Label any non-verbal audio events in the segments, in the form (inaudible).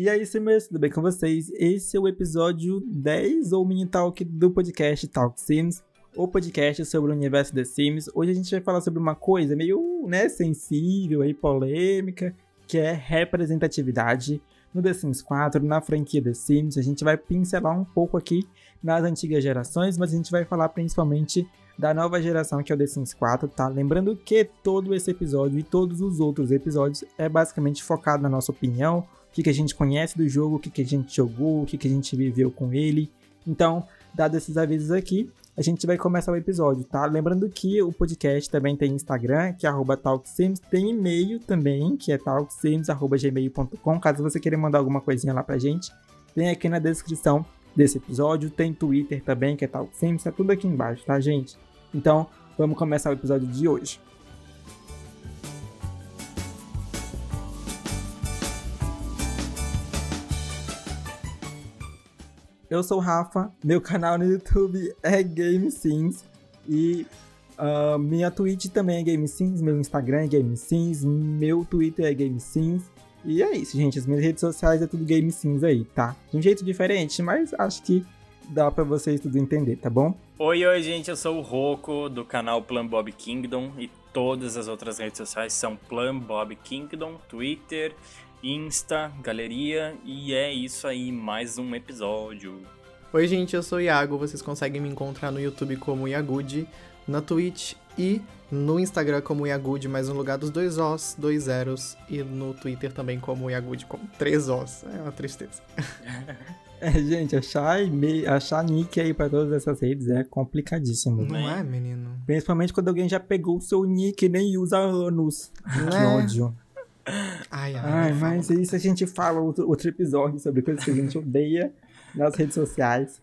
E aí, Simmers, tudo bem com vocês? Esse é o episódio 10 ou mini talk do podcast Talk Sims, o podcast sobre o universo The Sims. Hoje a gente vai falar sobre uma coisa meio, né, sensível e polêmica, que é representatividade no The Sims 4, na franquia The Sims. A gente vai pincelar um pouco aqui nas antigas gerações, mas a gente vai falar principalmente da nova geração que é o The Sims 4, tá? Lembrando que todo esse episódio e todos os outros episódios é basicamente focado na nossa opinião, o que, que a gente conhece do jogo, o que, que a gente jogou, o que, que a gente viveu com ele. Então, dado esses avisos aqui, a gente vai começar o episódio, tá? Lembrando que o podcast também tem Instagram, que é TalkSims, tem e-mail também, que é talksims.gmail.com, caso você queira mandar alguma coisinha lá pra gente. Tem aqui na descrição desse episódio, tem Twitter também, que é TalkSims, tá tudo aqui embaixo, tá, gente? Então, vamos começar o episódio de hoje. Eu sou o Rafa, meu canal no YouTube é Game Sims e uh, minha Twitch também é Game Sims, meu Instagram é Game Sims, meu Twitter é Game Sims. E é isso, gente. As minhas redes sociais é tudo Game Sims aí, tá? De um jeito diferente, mas acho que dá para vocês tudo entender, tá bom? Oi, oi, gente. Eu sou o Roco do canal Plan Bob Kingdom e todas as outras redes sociais são Plan Bob Kingdom, Twitter, Insta, Galeria e é isso aí, mais um episódio. Oi, gente. Eu sou o Iago. Vocês conseguem me encontrar no YouTube como Iagud, na Twitch e no Instagram como Iagud, mais um lugar dos dois Os, dois zeros, e no Twitter também como Iagud com três Os. É uma tristeza. (laughs) É, gente, achar, achar nick aí pra todas essas redes é complicadíssimo. Não é, menino? Principalmente quando alguém já pegou o seu nick e nem usa há anos. Não que é? ódio. (laughs) Ai, ai, ai mas falo. isso a gente fala outro, outro episódio sobre coisas que a gente odeia nas redes sociais.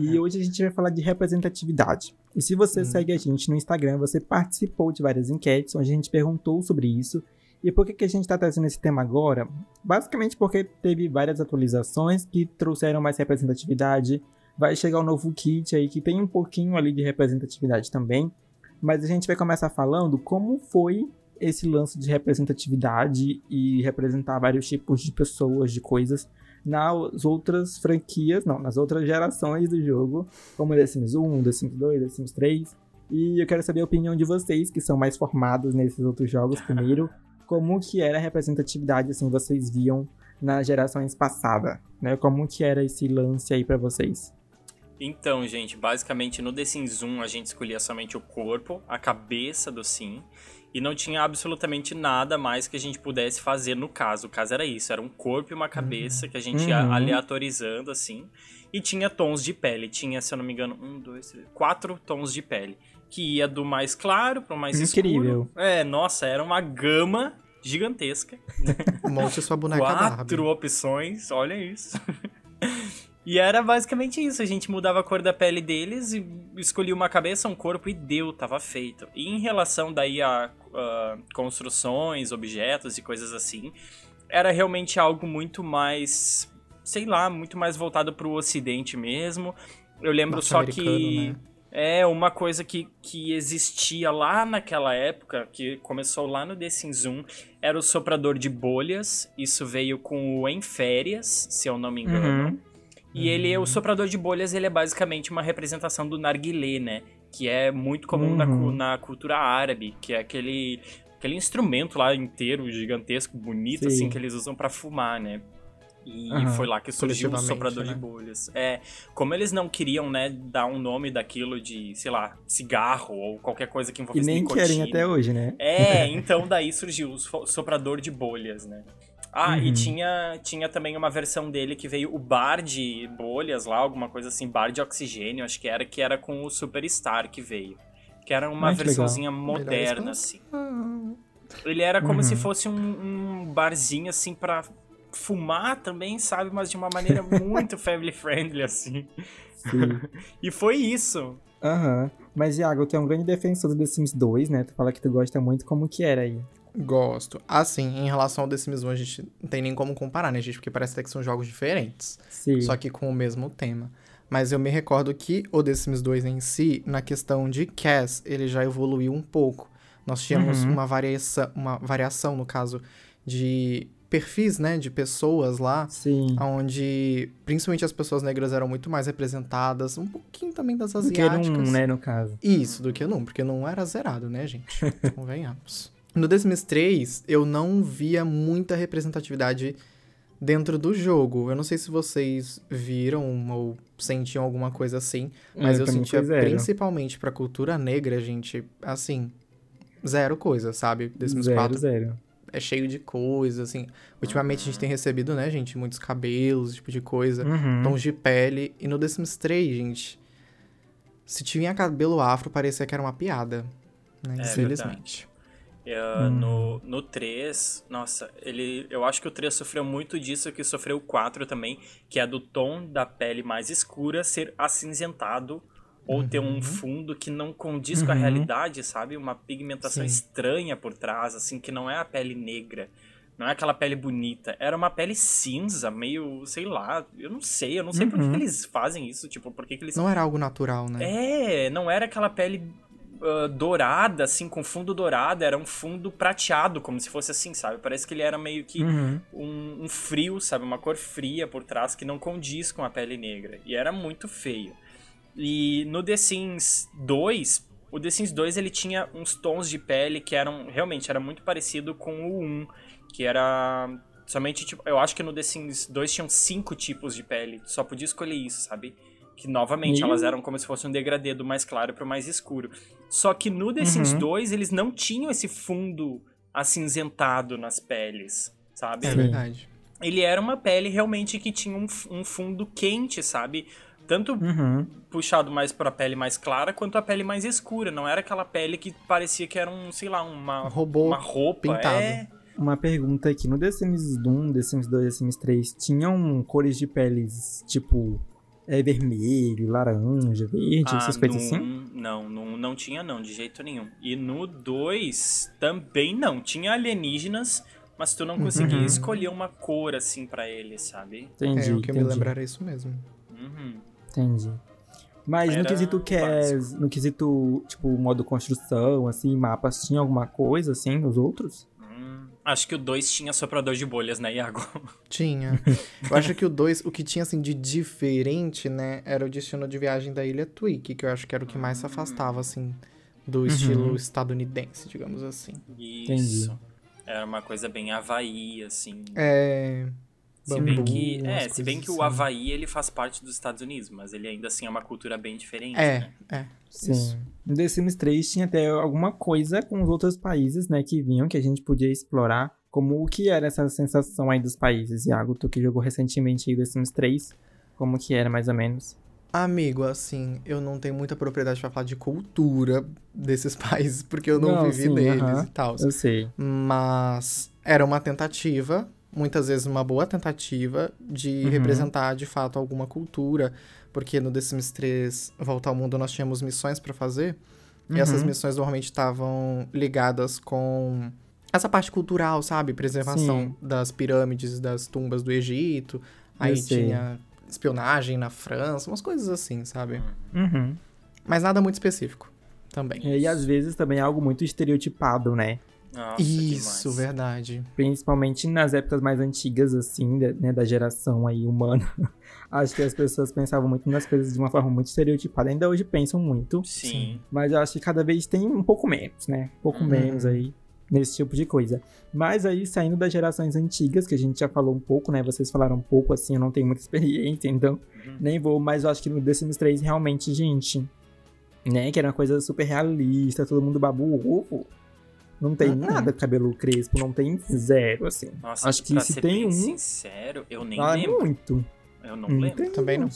E (laughs) hoje a gente vai falar de representatividade. E se você hum. segue a gente no Instagram, você participou de várias enquetes onde a gente perguntou sobre isso e por que, que a gente está trazendo esse tema agora? Basicamente porque teve várias atualizações que trouxeram mais representatividade. Vai chegar o um novo kit aí que tem um pouquinho ali de representatividade também. Mas a gente vai começar falando como foi esse lance de representatividade e representar vários tipos de pessoas, de coisas nas outras franquias, não, nas outras gerações do jogo, como The Sims 1, The Sims 2, The Sims 3. E eu quero saber a opinião de vocês, que são mais formados nesses outros jogos primeiro, (laughs) como que era a representatividade, assim, vocês viam nas gerações passadas, né? Como que era esse lance aí para vocês? Então, gente, basicamente no The Sims 1 a gente escolhia somente o corpo, a cabeça do Sim, e não tinha absolutamente nada mais que a gente pudesse fazer no caso. O caso era isso, era um corpo e uma cabeça que a gente ia uhum. aleatorizando assim. E tinha tons de pele. Tinha, se eu não me engano, um, dois, três, quatro tons de pele que ia do mais claro para o mais Incrível. escuro. É, nossa, era uma gama gigantesca. (laughs) Monte sua boneca Quatro Barbie. opções, olha isso. (laughs) e era basicamente isso, a gente mudava a cor da pele deles e escolhia uma cabeça, um corpo e deu, tava feito. E em relação daí a uh, construções, objetos e coisas assim, era realmente algo muito mais, sei lá, muito mais voltado para o ocidente mesmo. Eu lembro só que... Né? É uma coisa que, que existia lá naquela época, que começou lá no The Sims 1, era o soprador de bolhas. Isso veio com o Em Férias, se eu não me engano. Uhum. E uhum. ele, o soprador de bolhas, ele é basicamente uma representação do narguilé, né? Que é muito comum uhum. na, na cultura árabe, que é aquele, aquele instrumento lá inteiro, gigantesco, bonito, assim, Sim. assim, que eles usam para fumar, né? E uhum, foi lá que surgiu o soprador né? de bolhas. É, como eles não queriam, né, dar um nome daquilo de, sei lá, cigarro ou qualquer coisa que envolvesse E nem nicotina. querem até hoje, né? É, (laughs) então daí surgiu o soprador de bolhas, né? Ah, uhum. e tinha, tinha também uma versão dele que veio o bar de bolhas lá, alguma coisa assim, bar de oxigênio, acho que era, que era com o Superstar que veio. Que era uma versãozinha legal. moderna, assim. Ele era como uhum. se fosse um, um barzinho, assim, pra fumar também, sabe? Mas de uma maneira (laughs) muito family friendly, assim. Sim. (laughs) e foi isso. Aham. Uhum. Mas, Iago, tu é um grande defensor do The Sims 2, né? Tu fala que tu gosta muito, como que era aí? Gosto. Assim, em relação ao The Sims 1, a gente não tem nem como comparar, né, gente? Porque parece até que são jogos diferentes. Sim. Só que com o mesmo tema. Mas eu me recordo que o The Sims 2 em si, na questão de Cass, ele já evoluiu um pouco. Nós tínhamos uhum. uma, variação, uma variação, no caso, de perfis, né, de pessoas lá. Sim. Onde, principalmente as pessoas negras eram muito mais representadas, um pouquinho também das asiáticas. Do que num, né, no caso. Isso, do que num, porque não era zerado, né, gente? (laughs) Convenhamos. No The Sims 3, eu não via muita representatividade dentro do jogo. Eu não sei se vocês viram ou sentiam alguma coisa assim, mas é, eu sentia principalmente pra cultura negra, gente, assim, zero coisa, sabe? The Sims zero, 4 zero. é cheio de coisa, assim. Ultimamente a gente tem recebido, né, gente, muitos cabelos, tipo de coisa, uhum. tons de pele. E no The Sims 3, gente, se tinha cabelo afro, parecia que era uma piada. Né? É, Infelizmente. Uh, hum. no, no 3, nossa, ele. Eu acho que o 3 sofreu muito disso que sofreu o 4 também, que é do tom da pele mais escura ser acinzentado ou uhum. ter um uhum. fundo que não condiz uhum. com a uhum. realidade, sabe? Uma pigmentação Sim. estranha por trás, assim, que não é a pele negra. Não é aquela pele bonita. Era uma pele cinza, meio, sei lá, eu não sei, eu não sei uhum. por que, que, eles fazem isso, tipo, por que, que eles. Não era algo natural, né? É, não era aquela pele uh, dourada, assim, com fundo dourado, era um fundo prateado, como se fosse assim, sabe? Parece que ele era meio que uhum. um, um, frio, sabe? Uma cor fria por trás que não condiz com a pele negra. E era muito feio. E no The Sims 2, o The Sims 2 ele tinha uns tons de pele que eram realmente era muito parecido com o 1, que era somente tipo, eu acho que no The Sims 2 tinham cinco tipos de pele, só podia escolher isso, sabe? Que novamente elas eram como se fosse um degradê do mais claro para o mais escuro. Só que no The Sims 2 uhum. eles não tinham esse fundo acinzentado nas peles, sabe? É verdade. Ele era uma pele realmente que tinha um, um fundo quente, sabe? Tanto uhum. puxado mais pra pele mais clara, quanto a pele mais escura. Não era aquela pele que parecia que era um, sei lá, uma, Robô uma roupa. Pintado. É... Uma pergunta aqui, no The Sims 1, The Sims 2 The Sims 3, tinham cores de peles, tipo, é vermelho, laranja, verde, ah, essas coisas assim? Não, não, não tinha não, de jeito nenhum. E no 2 também não. Tinha alienígenas, mas tu não uhum. conseguia uhum. escolher uma cor assim para eles, sabe? Entendi, é, o que entendi. eu me lembrar é isso mesmo. Uhum. Entendi. Mas Era no quesito que é, no quesito, tipo, modo construção, assim, mapas, tinha alguma coisa, assim, nos outros? Acho que o 2 tinha soprador de bolhas, né, Iago? (laughs) Tinha. Eu acho que o 2, o que tinha, assim, de diferente, né, era o destino de viagem da ilha Twig, que eu acho que era o que mais se afastava, assim, do uhum. estilo estadunidense, digamos assim. Isso. Entendi. Era uma coisa bem Havaí, assim. É... Se bem que, é, se bem que o assim. Havaí ele faz parte dos Estados Unidos, mas ele ainda assim é uma cultura bem diferente, é, né? É, Sim. Isso. No The Sims 3 tinha até alguma coisa com os outros países, né, que vinham, que a gente podia explorar. Como o que era essa sensação aí dos países, Iago? Tu que jogou recentemente aí The Sims 3, como que era mais ou menos? Amigo, assim, eu não tenho muita propriedade para falar de cultura desses (laughs) países, porque eu não, não vivi sim, neles uh -huh, e tal. Eu sei. Mas era uma tentativa muitas vezes uma boa tentativa de uhum. representar de fato alguma cultura, porque no The Sims 3 Volta ao Mundo nós tínhamos missões para fazer, uhum. e essas missões normalmente estavam ligadas com essa parte cultural, sabe? Preservação Sim. das pirâmides, das tumbas do Egito, aí tinha espionagem na França, umas coisas assim, sabe? Uhum. Mas nada muito específico também. E, e às vezes também é algo muito estereotipado, né? Nossa, Isso, verdade. Principalmente nas épocas mais antigas, assim, né, da geração aí humana. (laughs) acho que as pessoas pensavam muito nas coisas de uma forma muito estereotipada. Ainda hoje pensam muito. Sim. Mas eu acho que cada vez tem um pouco menos, né? Um pouco uhum. menos aí nesse tipo de coisa. Mas aí, saindo das gerações antigas, que a gente já falou um pouco, né? Vocês falaram um pouco, assim, eu não tenho muita (laughs) experiência, então uhum. nem vou. Mas eu acho que no The Sims 3, realmente, gente, né? Que era uma coisa super realista, todo mundo babu ovo não tem uhum. nada cabelo crespo, não tem zero, assim. Nossa, Acho que se tem um. sincero, eu nem ah, lembro. muito. Eu não, não lembro. Também não.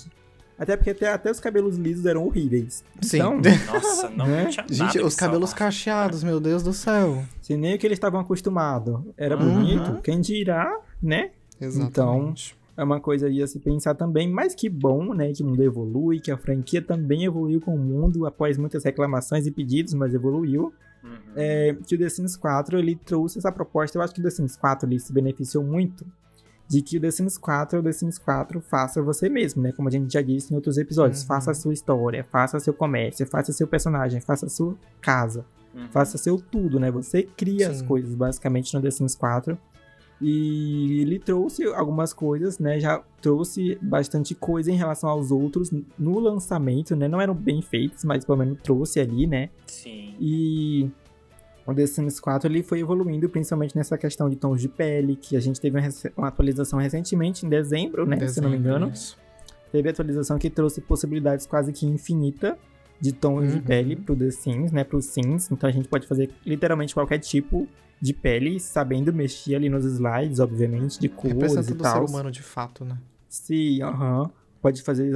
Até porque até, até os cabelos lisos eram horríveis. Sim. Então, (laughs) Nossa, não, né? tinha nada Gente, os cabelos salvar. cacheados, meu Deus do céu. Se nem o que eles estavam acostumados era uhum. bonito, quem dirá, né? Exatamente. Então, é uma coisa aí a se pensar também, mas que bom, né, que o mundo evolui, que a franquia também evoluiu com o mundo após muitas reclamações e pedidos, mas evoluiu. Uhum. É, que o The Sims 4 ele trouxe essa proposta. Eu acho que o The Sims 4 ele se beneficiou muito de que o The Sims 4 o The Sims 4 faça você mesmo, né? Como a gente já disse em outros episódios. Uhum. Faça a sua história, faça seu comércio, faça seu personagem, faça a sua casa, uhum. faça seu tudo, né? Você cria Sim. as coisas basicamente no The Sims 4. E ele trouxe algumas coisas, né? Já trouxe bastante coisa em relação aos outros no lançamento, né? Não eram bem feitos, mas pelo menos trouxe ali, né? Sim. E o The Sims 4 ele foi evoluindo principalmente nessa questão de tons de pele, que a gente teve uma, atualização recentemente, em dezembro, né? Dezembro, se não me engano. isso. Teve atualização que trouxe possibilidades quase que infinita de tons de Uhum. pele pro The Sims, né? Pro Sims. Então a gente pode fazer literalmente qualquer tipo de pele, sabendo mexer ali nos slides, obviamente, de cores e do ser tal. humano de fato, né? Sim, aham. Pode fazer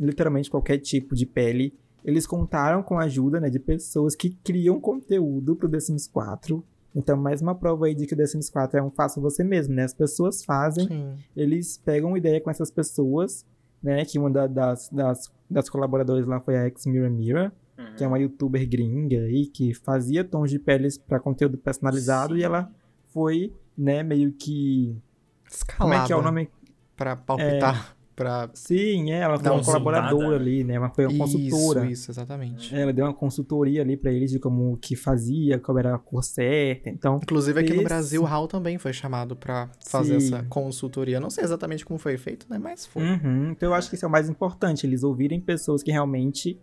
literalmente qualquer tipo de pele. Eles contaram com a ajuda né, de pessoas que criam conteúdo pro The Sims 4. Então, mais uma prova aí de que o The Sims 4 é um faça você mesmo, né? As pessoas fazem, Sim. eles pegam ideia com essas pessoas, né? Que uma da- das, das, das colaboradoras lá foi a Ex Mira Mira, Uhum. que é uma youtuber gringa aí, que fazia tons de peles para conteúdo personalizado, Sim. e ela foi, né, meio que. Escalada Como é que é o nome? pra palpitar, pra... Sim, é, ela foi uma colaboradora consultada, ali, né? Uma, foi uma consultora. Isso, isso, exatamente. Ela deu uma consultoria ali pra eles de como que fazia, qual era a cor certa. Então, Inclusive aqui no Brasil, o Hal também foi chamado pra fazer Sim. essa consultoria. Não sei exatamente como foi feito, né? Mas foi. uhum, então eu acho que isso é o mais importante, eles ouvirem pessoas que realmente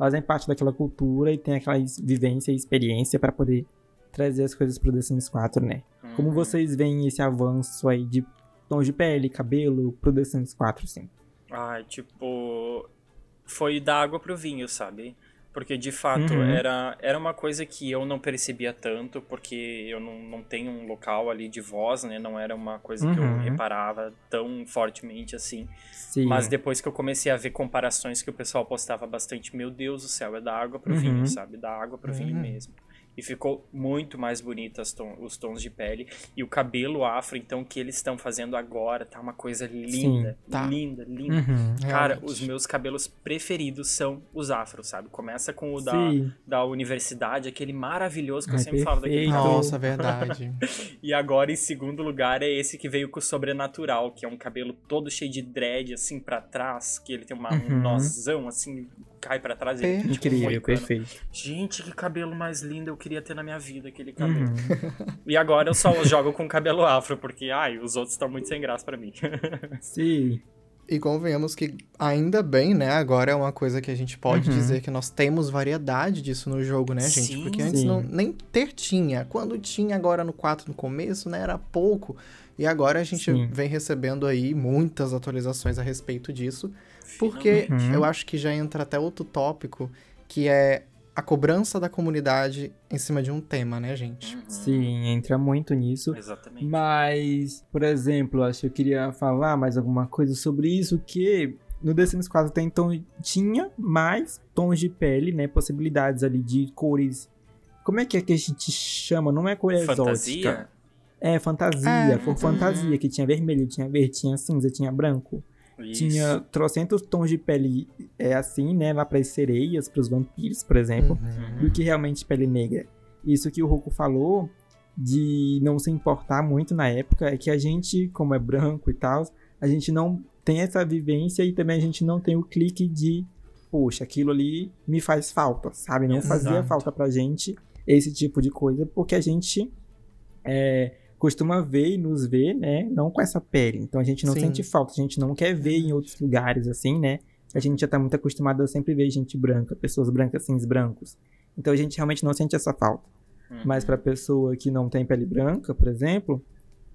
fazem parte daquela cultura e têm aquela vivência e experiência pra poder trazer as coisas pro The Sims 4, né? Como Uhum. vocês veem esse avanço aí de tons de pele, cabelo pro The Sims 4, sim. Ai, tipo. Foi da água pro vinho, sabe? Porque de fato Uhum. era, era uma coisa que eu não percebia tanto, porque eu não, não tenho um local ali de voz, né? Não era uma coisa que eu Uhum. reparava tão fortemente assim. Sim. Mas depois que eu comecei a ver comparações que o pessoal postava bastante, meu Deus do céu, é da água pro Uhum. vinho, sabe? Da água pro vinho Uhum. mesmo. E ficou muito mais bonito as ton- os tons de pele. E o cabelo afro, então, que eles estão fazendo agora, tá uma coisa linda. tá. Linda, linda. Uhum. Cara, Realmente. os meus cabelos preferidos são os afros, sabe? Começa com o da, Sim. da universidade, aquele maravilhoso que eu Ai, sempre falo daquele perfeito. cabelo. Nossa, verdade. (laughs) E agora, em segundo lugar, é esse que veio com o sobrenatural, que é um cabelo todo cheio de dread, assim, pra trás, que ele tem uma, um Uhum. nozão, assim, cai pra trás. e ele tipo, Incrível, moicano. perfeito. Gente, que cabelo mais lindo eu queria ter na minha vida, aquele cabelo. Uhum. E agora eu só jogo com cabelo afro, porque, ai, os outros estão muito sem graça pra mim. (laughs) Sim. E convenhamos que ainda bem, né? Agora é uma coisa que a gente pode Uhum. dizer que nós temos variedade disso no jogo, né, gente? Sim. Porque antes Sim. não, nem ter tinha. Quando tinha agora no 4 no começo, né, era pouco. E agora a gente Sim. vem recebendo aí muitas atualizações a respeito disso. Porque Finalmente. Uhum. eu acho que já entra até outro tópico, que é a cobrança da comunidade em cima de um tema, né, gente? Uhum. Sim, entra muito nisso. Exatamente. Mas, por exemplo, acho que eu queria falar mais alguma coisa sobre isso, que no The Sims 4 tem tom, tinha mais tons de pele, né? Possibilidades ali de cores. Como é que é que a gente chama? Não é cor Fantasia? exótica. É, fantasia, É, cor uhum. fantasia, que tinha vermelho, tinha verde, tinha cinza, tinha branco. Isso. Tinha trocentos tons de pele é assim, né? Lá para as sereias, para os vampiros, por exemplo Uhum. do que realmente pele negra. Isso que o Roku falou de não se importar muito na época é que a gente, como é branco e tal, a gente não tem essa vivência e também a gente não tem o clique de, poxa, aquilo ali me faz falta, sabe? Não fazia Exato. falta pra gente esse tipo de coisa, porque a gente é, costuma ver e nos ver, né? Não com essa pele. Então a gente não Sim. sente falta, a gente não quer ver em outros lugares, assim, né? A gente já tá muito acostumado a sempre ver gente branca, pessoas brancas, assim, brancos. Então a gente realmente não sente essa falta. Uhum. Mas pra pessoa que não tem pele branca, por exemplo,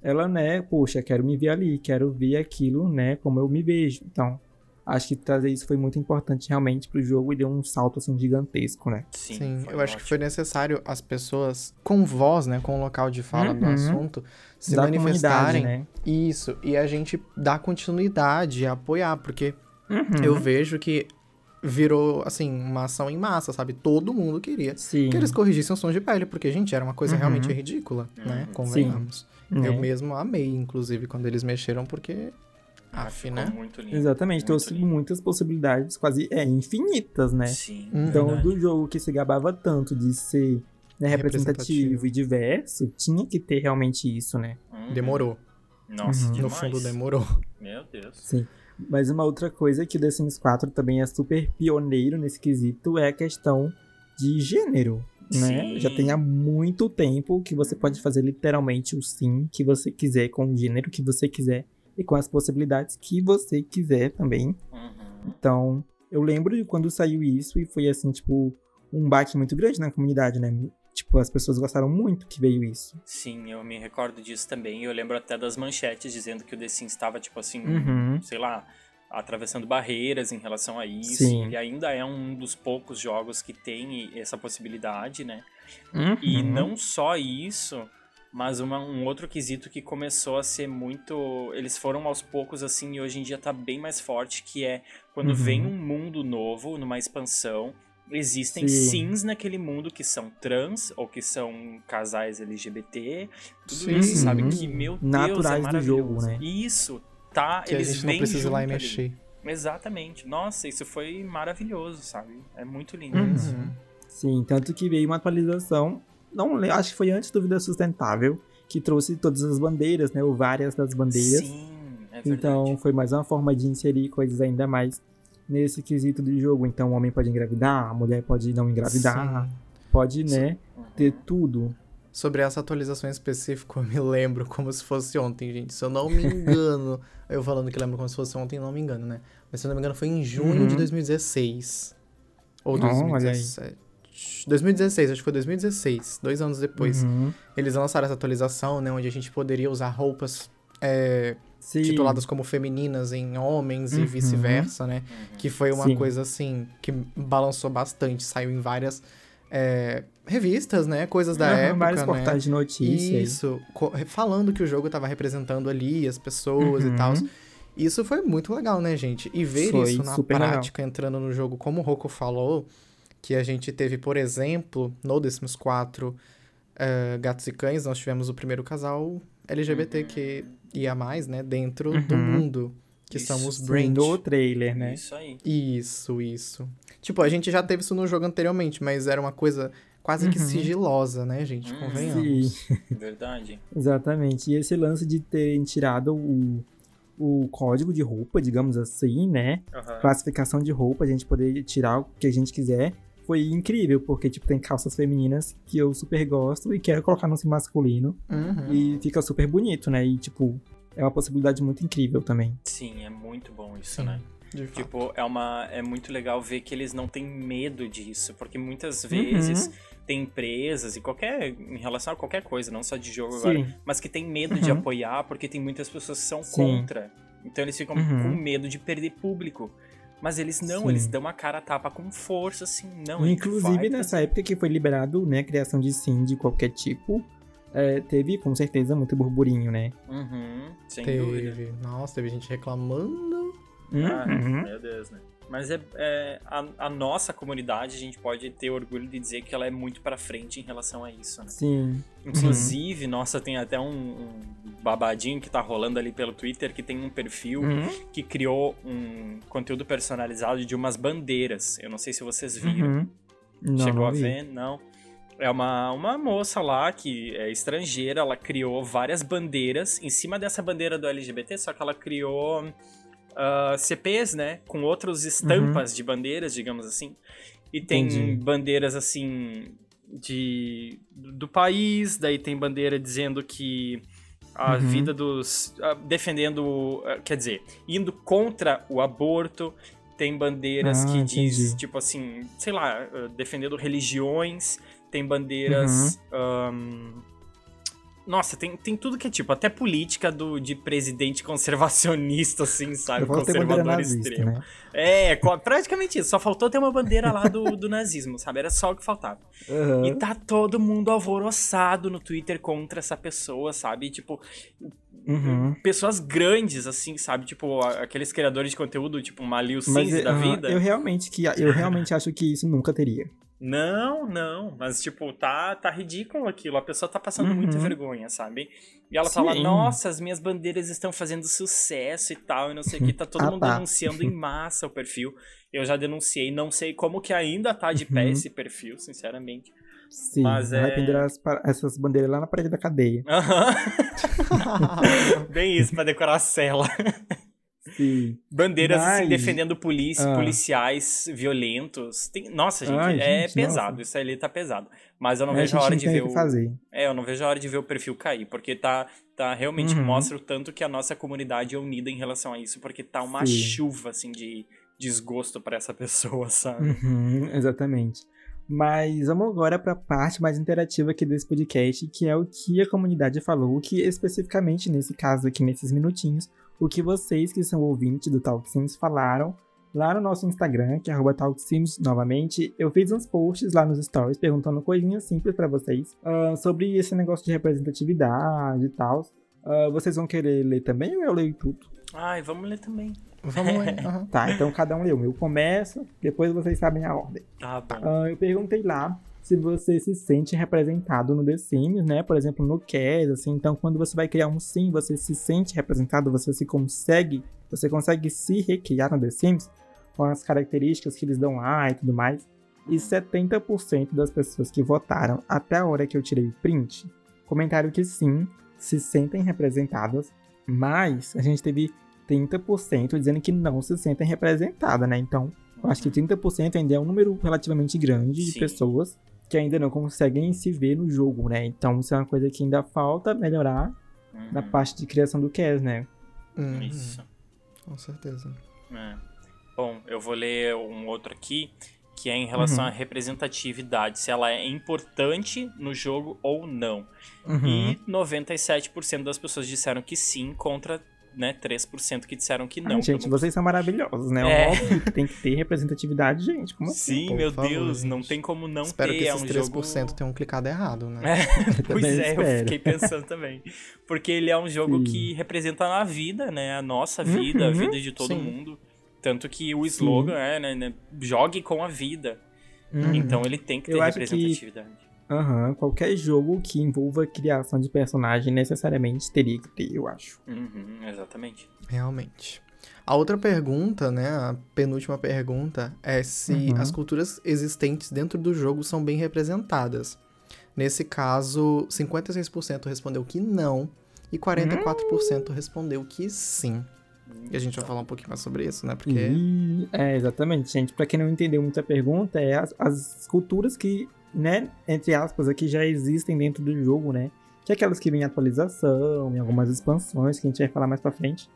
ela, né, poxa, quero me ver ali, quero ver aquilo, né, como eu me vejo. Então, acho que trazer isso foi muito importante realmente pro jogo e deu um salto assim gigantesco, né? Sim, Sim, eu acho que ótimo. foi necessário as pessoas com voz, né, com local de fala do Uhum. assunto, se da manifestarem. né? Isso, e a gente dar continuidade, e apoiar, porque Uhum. eu vejo que virou, assim, uma ação em massa, sabe? Todo mundo queria Sim. que eles corrigissem os sons de pele, porque, gente, era uma coisa Uhum. realmente ridícula, né? Uhum. Convenhamos. né? Eu mesmo amei, inclusive, quando eles mexeram, porque. Ah, Af, ficou né? muito lindo. Exatamente, muito trouxe lindo. muitas possibilidades, quase é, infinitas, né? Sim, Uhum. Então, verdade. do jogo que se gabava tanto de ser né, representativo, Representativo. e diverso, tinha que ter realmente isso, né? Uhum. Demorou. Nossa, Uhum. No fundo, demorou. Meu Deus. Sim. Mas uma outra coisa que o The Sims 4 também é super pioneiro nesse quesito é a questão de gênero. né? Já tem há muito tempo que você pode fazer literalmente o sim que você quiser, com o gênero que você quiser e com as possibilidades que você quiser também. Uhum. Então, eu lembro de quando saiu isso e foi assim, tipo, um baque muito grande na comunidade, né? Tipo, as pessoas gostaram muito que veio isso. Sim, eu me recordo disso também. Eu lembro até das manchetes dizendo que o The Sims estava, tipo assim, Uhum. sei lá, atravessando barreiras em relação a isso. Sim. E ainda é um dos poucos jogos que tem essa possibilidade, né? Uhum. E não só isso, mas uma- um outro quesito que começou a ser muito. Eles foram aos poucos assim e hoje em dia tá bem mais forte, que é quando Uhum. vem um mundo novo, numa expansão. Existem Sim. sims naquele mundo que são trans ou que são casais LGBT. Tudo Sim. isso, sabe? Uhum. Que, meu Deus, é Naturais do maravilhoso. jogo, né? Isso, tá? Que a eles gente não vêm precisa ir lá e junto ali. mexer. Exatamente. Nossa, isso foi maravilhoso, sabe? É muito lindo Uhum. isso. Sim, tanto que veio uma atualização, não acho que foi antes do Vida Sustentável, que trouxe todas as bandeiras, né? Ou várias das bandeiras. Sim, é verdade. Então foi mais uma forma de inserir coisas ainda mais nesse quesito do jogo. Então o homem pode engravidar, a mulher pode não engravidar, Sim. pode, né, Uhum. ter tudo. Sobre essa atualização específica, (laughs) eu me lembro como se fosse ontem, gente. Se eu não me engano, (laughs) eu falando que lembro como se fosse ontem, não me engano, né? Mas se eu não me engano, foi em junho Uhum. de 2016. Ou Oh, olha aí. 2017. 2016, acho que foi 2016, dois anos depois. Uhum. Eles lançaram essa atualização, né? Onde a gente poderia usar roupas é, tituladas como femininas em homens e Uhum. vice-versa, né? Uhum. Que foi uma Sim. coisa assim que balançou bastante. Saiu em várias é, revistas, né? Coisas da Aham, época, vários né? portais de notícias. Isso, falando que o jogo tava representando ali as pessoas e Uhum. tal. Isso foi muito legal, né, gente? E ver Foi isso na super legal. prática, entrando no jogo, como o Rocco falou, que a gente teve, por exemplo, no The Sims 4, eh, Gatos e Cães, nós tivemos o primeiro casal LGBT que ia mais, né, dentro do Uhum. mundo, que Isso. são os Brand. do trailer, né? Isso aí. Isso, isso. Tipo, a gente já teve isso no jogo anteriormente, mas era uma coisa quase que Uhum. sigilosa, né, gente? Uhum. Convenhamos. Sim, (laughs) Verdade. exatamente. E esse lance de terem tirado o, o código de roupa, digamos assim, né? Aham. classificação de roupa, a gente poder tirar o que a gente quiser, foi incrível, porque, tipo, tem calças femininas que eu super gosto e quero colocar no masculino, Uhum. e fica super bonito, né? E, tipo, é uma possibilidade muito incrível também. Sim, é muito bom isso, Sim, né? de fato. Tipo, é, uma, é muito legal ver que eles não têm medo disso, porque muitas Uhum. vezes tem empresas e qualquer, em relação a qualquer coisa, não só de jogo agora, Sim. mas que tem medo de Uhum. apoiar porque tem muitas pessoas que são Sim. contra. Então eles ficam Uhum. com medo de perder público. Mas eles não, Sim. eles dão a cara a tapa com força, assim, não. Inclusive, nessa época que foi liberado, né, a criação de sim de qualquer tipo, é, teve, com certeza, muito burburinho, né? Uhum, sem dúvida. Teve. Nossa, teve gente reclamando. Ah, Uhum. meu Deus, né? Mas é, é- a, a nossa comunidade, a gente pode ter orgulho de dizer que ela é muito pra frente em relação a isso, né? Sim. Inclusive, nossa, tem até um, um babadinho que tá rolando ali pelo Twitter que tem um perfil Uhum. que criou um conteúdo personalizado de umas bandeiras. Eu não sei se vocês viram. Uhum. Não, Chegou não a ver? Não. É uma, uma moça lá que é estrangeira, ela criou várias bandeiras em cima dessa bandeira do LGBT, só que ela criou ah, CPs, né? Com outras estampas de bandeiras, digamos assim. E tem Uhum. Entendi. bandeiras assim de do país, daí tem bandeira dizendo que a Uhum. vida dos. ah, defendendo. ah, quer dizer, indo contra o aborto. Tem bandeiras Ah, que diz, entendi. tipo assim, sei lá, defendendo religiões. Tem bandeiras. Uhum. Nossa, tem, tem tudo que é tipo, até política do, de presidente conservacionista, assim, sabe? Conservador nazista, extremo. né? É, praticamente isso. Só faltou ter uma bandeira lá do, do nazismo, sabe? Era só o que faltava. Aham. E tá todo mundo alvoroçado no Twitter contra essa pessoa, sabe? Tipo, Uhum. pessoas grandes, assim, sabe? Tipo, aqueles criadores de conteúdo, tipo, Malio Cinza da aham, vida. eu realmente que eu realmente acho que isso nunca teria. Não, não, mas tipo, tá, tá ridículo aquilo. A pessoa tá passando Uhum. muita vergonha, sabe? E ela Sim. fala: Nossa, as minhas bandeiras estão fazendo sucesso e tal, e não sei o que. Tá todo (laughs) Ah, mundo tá. denunciando em (laughs) massa o perfil. Eu já denunciei, não sei como que ainda tá de pé Uhum. esse perfil, sinceramente. Sim, Mas vai é- pendurar essas bandeiras lá na parede da cadeia. Aham. (laughs) Bem isso, pra decorar a cela. Sim. Bandeiras Mas... assim, defendendo polícia, ah. policiais violentos. Tem... Nossa, gente, Ai, é gente, pesado. Nossa. Isso ali tá pesado. Mas eu não Mas vejo a, a hora de ver o. Fazer. É, eu não vejo a hora de ver o perfil cair, porque tá, tá realmente uhum. mostra o tanto que a nossa comunidade é unida em relação a isso, porque tá uma Sim. chuva assim de desgosto para essa (laughs) pessoa, sabe? Uhum, exatamente. Mas vamos agora para a parte mais interativa aqui desse podcast, que é o que a comunidade falou, o que especificamente nesse caso aqui, nesses minutinhos, o que vocês que são ouvintes do Talk Sims falaram lá no nosso Instagram, que é TalkSims novamente. Eu fiz uns posts lá nos stories perguntando coisinhas simples para vocês uh, sobre esse negócio de representatividade e tal. Uh, vocês vão querer ler também ou eu leio tudo? Ai, vamos ler também. Vamos ler. (laughs) Uhum. tá, então cada um leu. Eu começo, depois vocês sabem a ordem. Tá bom. Uh, eu perguntei lá se você se sente representado no The Sims, né? Por exemplo, no CAS, assim. Então, quando você vai criar um sim, você se sente representado, você se consegue, você consegue se recriar no The Sims com as características que eles dão lá e tudo mais. E 70% das pessoas que votaram até a hora que eu tirei o print comentaram que sim, se sentem representadas, mas a gente teve 30% dizendo que não se sentem representadas, né? Então, eu acho que 30% ainda é um número relativamente grande de pessoas que ainda não conseguem se ver no jogo, né? Então, isso é uma coisa que ainda falta melhorar uhum. na parte de criação do CAS, né? Uhum. Isso. Com certeza. É. Bom, eu vou ler um outro aqui, que é em relação uhum. à representatividade, se ela é importante no jogo ou não. Uhum. E 97% das pessoas disseram que sim, contra né, 3% que disseram que não. Ai, gente, vocês são maravilhosos, né? É. Óbvio que tem que ter representatividade, gente. Como assim? Sim, meu favor, Deus, gente. não tem como não Espero ter. Espero que esses é um 3% jogo... tenham clicado errado, né? (laughs) É, pois é, espero. eu fiquei pensando também. Porque ele é um jogo Sim. que representa a vida, né? A nossa vida, uhum, a vida de todo Sim. mundo. Tanto que o slogan Sim. é, né, né, jogue com a vida. Uhum. Então ele tem que ter eu representatividade. Que Aham, uhum, qualquer jogo que envolva criação de personagem necessariamente teria que ter, eu acho. Uhum, exatamente. Realmente. A outra pergunta, né, a penúltima pergunta, é se uhum. as culturas existentes dentro do jogo são bem representadas. Nesse caso, 56% respondeu que não e 44% respondeu que sim. E a gente vai falar um pouquinho mais sobre isso, né? Porque. E... É, exatamente, gente. Pra quem não entendeu muito a pergunta, é as, as culturas que né, entre aspas, aqui já existem dentro do jogo, né? Que é aquelas que vêm em atualização, em algumas expansões, que a gente vai falar mais pra frente.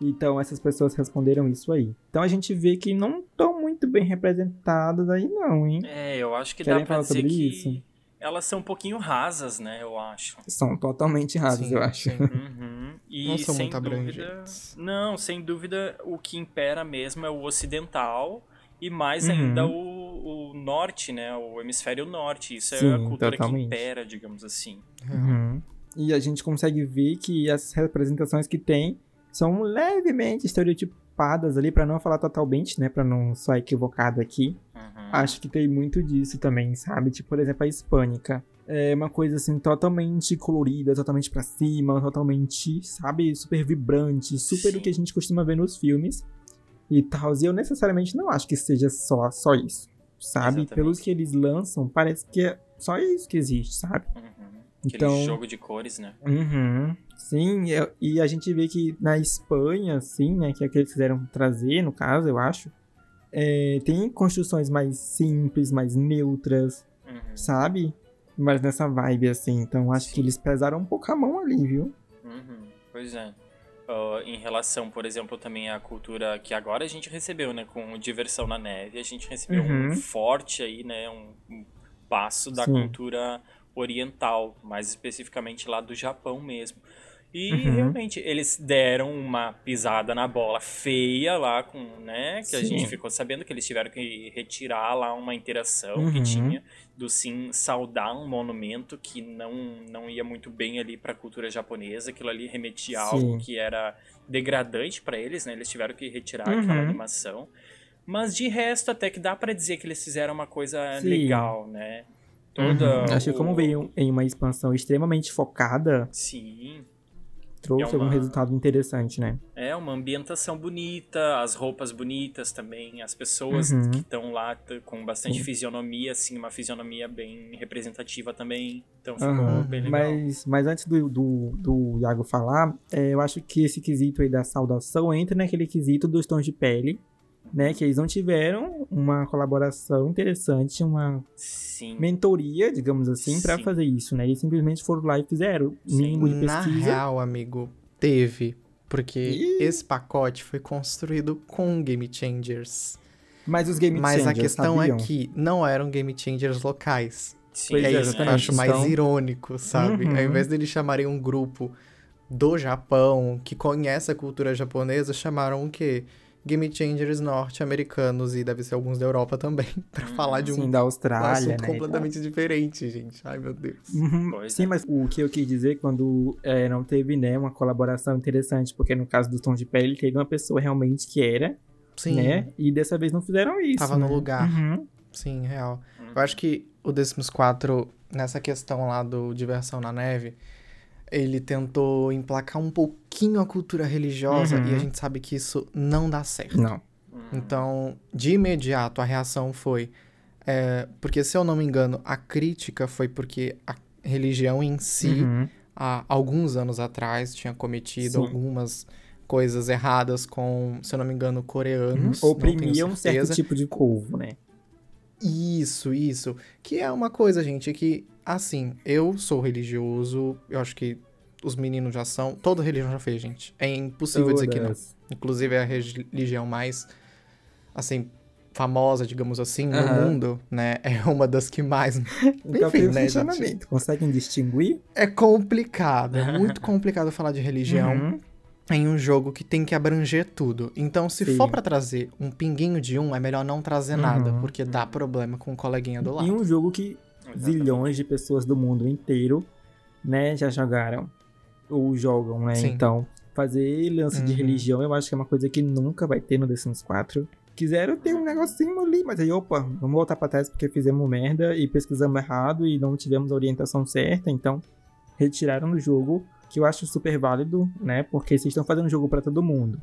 Então, essas pessoas responderam isso aí. Então, a gente vê que não estão muito bem representadas aí, não, hein? É, eu acho que Querem dá pra dizer que isso? elas são um pouquinho rasas, né? Eu acho. São totalmente rasas, sim, eu acho. Uhum. E não são sem muito dúvida, Não, sem dúvida, o que impera mesmo é o ocidental e mais uhum. ainda o, o, norte, né? O hemisfério norte. Isso Sim, é a cultura totalmente. que impera, digamos assim. Uhum. E a gente consegue ver que as representações que tem são levemente estereotipadas ali, para não falar totalmente, né? Para não só equivocado aqui. Uhum. Acho que tem muito disso também, sabe? Tipo, por exemplo, a hispânica. É uma coisa assim, totalmente colorida, totalmente para cima, totalmente, sabe, super vibrante, super Sim. o que a gente costuma ver nos filmes e tal. E eu necessariamente não acho que seja só, só isso, sabe? Exatamente. Pelos que eles lançam, parece que é só isso que existe, sabe? Uhum. Então, jogo de cores, né? Uhum. Sim, e a gente vê que na Espanha, assim, né, que é o que eles quiseram trazer, no caso, eu acho, é, tem construções mais simples, mais neutras, uhum. sabe? Mas nessa vibe, assim. Então acho Sim. que eles pesaram um pouco a mão ali, viu? Uhum. Pois é. Uh, em relação, por exemplo, também à cultura que agora a gente recebeu, né, com diversão na neve, a gente recebeu uhum. um forte aí, né, um, um passo da Sim. cultura oriental, mais especificamente lá do Japão mesmo. E uhum. realmente eles deram uma pisada na bola feia lá com, né, que Sim. a gente ficou sabendo que eles tiveram que retirar lá uma interação uhum. que tinha do sim saudar um monumento que não não ia muito bem ali para a cultura japonesa, aquilo ali remetia a algo que era degradante para eles, né? Eles tiveram que retirar uhum. aquela animação. Mas de resto até que dá para dizer que eles fizeram uma coisa Sim. legal, né? Toda uhum. Acho que como veio em uma expansão extremamente focada, Sim trouxe é uma... algum resultado interessante, né? É, uma ambientação bonita, as roupas bonitas também, as pessoas uhum. que estão lá com bastante Sim. fisionomia, assim, uma fisionomia bem representativa também. Então ficou uhum. bem legal. Mas, mas antes do, do, do Iago falar, é, eu acho que esse quesito aí da saudação entra naquele quesito dos tons de pele né? Que eles não tiveram uma colaboração interessante, uma Sim. mentoria, digamos assim, para fazer isso, né? Eles simplesmente foram lá e fizeram mínimo de pesquisa. Na real, amigo, teve. Porque e... esse pacote foi construído com Game Changers. Mas os Game Mas Changers Mas a questão sabiam? é que não eram Game Changers locais. Sim, é isso que eu acho mais então... irônico, sabe? Uhum. Ao invés deles chamarem um grupo do Japão, que conhece a cultura japonesa, chamaram o quê? Game changers norte-americanos e deve ser alguns da Europa também, (laughs) para hum, falar de um, sim, da Austrália, um assunto né, completamente diferente, gente. Ai, meu Deus. Uhum. Sim, é. mas o que eu quis dizer quando é, não teve, né, uma colaboração interessante, porque no caso do Tom de Pele, teve uma pessoa realmente que era, sim. né, e dessa vez não fizeram isso. Tava né? no lugar. Uhum. Sim, real. Eu acho que o Decimus 4, nessa questão lá do Diversão na Neve, ele tentou emplacar um pouquinho a cultura religiosa uhum. e a gente sabe que isso não dá certo. Não. Então, de imediato, a reação foi. É, porque, se eu não me engano, a crítica foi porque a religião em si, uhum. há alguns anos atrás, tinha cometido Sim. algumas coisas erradas com, se eu não me engano, coreanos. Uhum. Oprimia um certo tipo de povo, né? Isso, isso. Que é uma coisa, gente, que Assim, eu sou religioso, eu acho que os meninos já são. Toda religião já fez, gente. É impossível Todas. dizer que não. Inclusive é a religião mais, assim, famosa, digamos assim, no mundo, né? É uma das que mais. (laughs) Então Enfim, né, gente? Conseguem distinguir? É complicado, é muito (laughs) complicado falar de religião. Uhum. Em um jogo que tem que abranger tudo. Então, se Sim. for para trazer um pinguinho de um, é melhor não trazer uhum. nada, porque dá problema com o coleguinha do lado. E um jogo que zilhões de pessoas do mundo inteiro, né, já jogaram ou jogam, né? Sim. Então, fazer lance uhum. de religião eu acho que é uma coisa que nunca vai ter no The Sims 4. Quiseram ter um negocinho ali, mas aí, opa, vamos voltar pra trás porque fizemos merda e pesquisamos errado e não tivemos a orientação certa, então retiraram do jogo, que eu acho super válido, né? Porque vocês estão fazendo um jogo para todo mundo.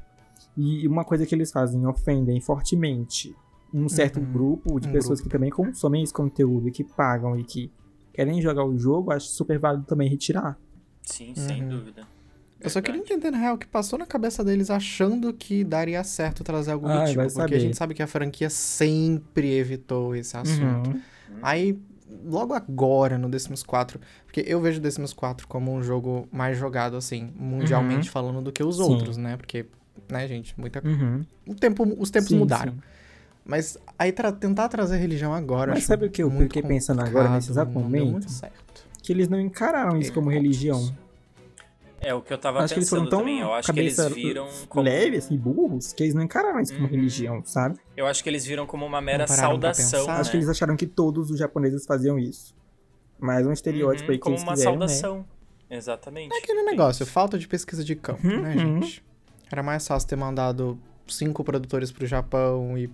E uma coisa que eles fazem, ofendem fortemente um certo uhum. grupo de um pessoas grupo. que também consomem esse conteúdo e que pagam e que querem jogar o jogo, acho super válido também retirar. Sim, uhum. sem dúvida. Eu só queria entender, na real, o que passou na cabeça deles achando que daria certo trazer algo do tipo. Porque a gente sabe que a franquia sempre evitou esse assunto. Uhum. Aí, logo agora, no Decimus 4, porque eu vejo o Decimus 4 como um jogo mais jogado, assim, mundialmente uhum. falando, do que os sim. outros, né? Porque, né, gente, muita... Uhum. O tempo, os tempos sim, mudaram. Sim. Mas aí tra tentar trazer religião agora. Mas sabe o que eu fiquei pensando agora, nesse exato momento? Que eles não encararam isso como religião. É o que eu tava acho pensando que eles foram tão também. Eu acho que eles viram como... leve, assim, burros, que eles não encararam isso como uhum. religião, sabe? Eu acho que eles viram como uma mera saudação. Né? Acho que eles acharam que todos os japoneses faziam isso. Mais um estereótipo uhum, aí que como eles uma quiseram, saudação. Né? Exatamente. É aquele negócio, falta de pesquisa de campo, uhum, né, gente? Era mais fácil ter mandado cinco produtores pro Japão e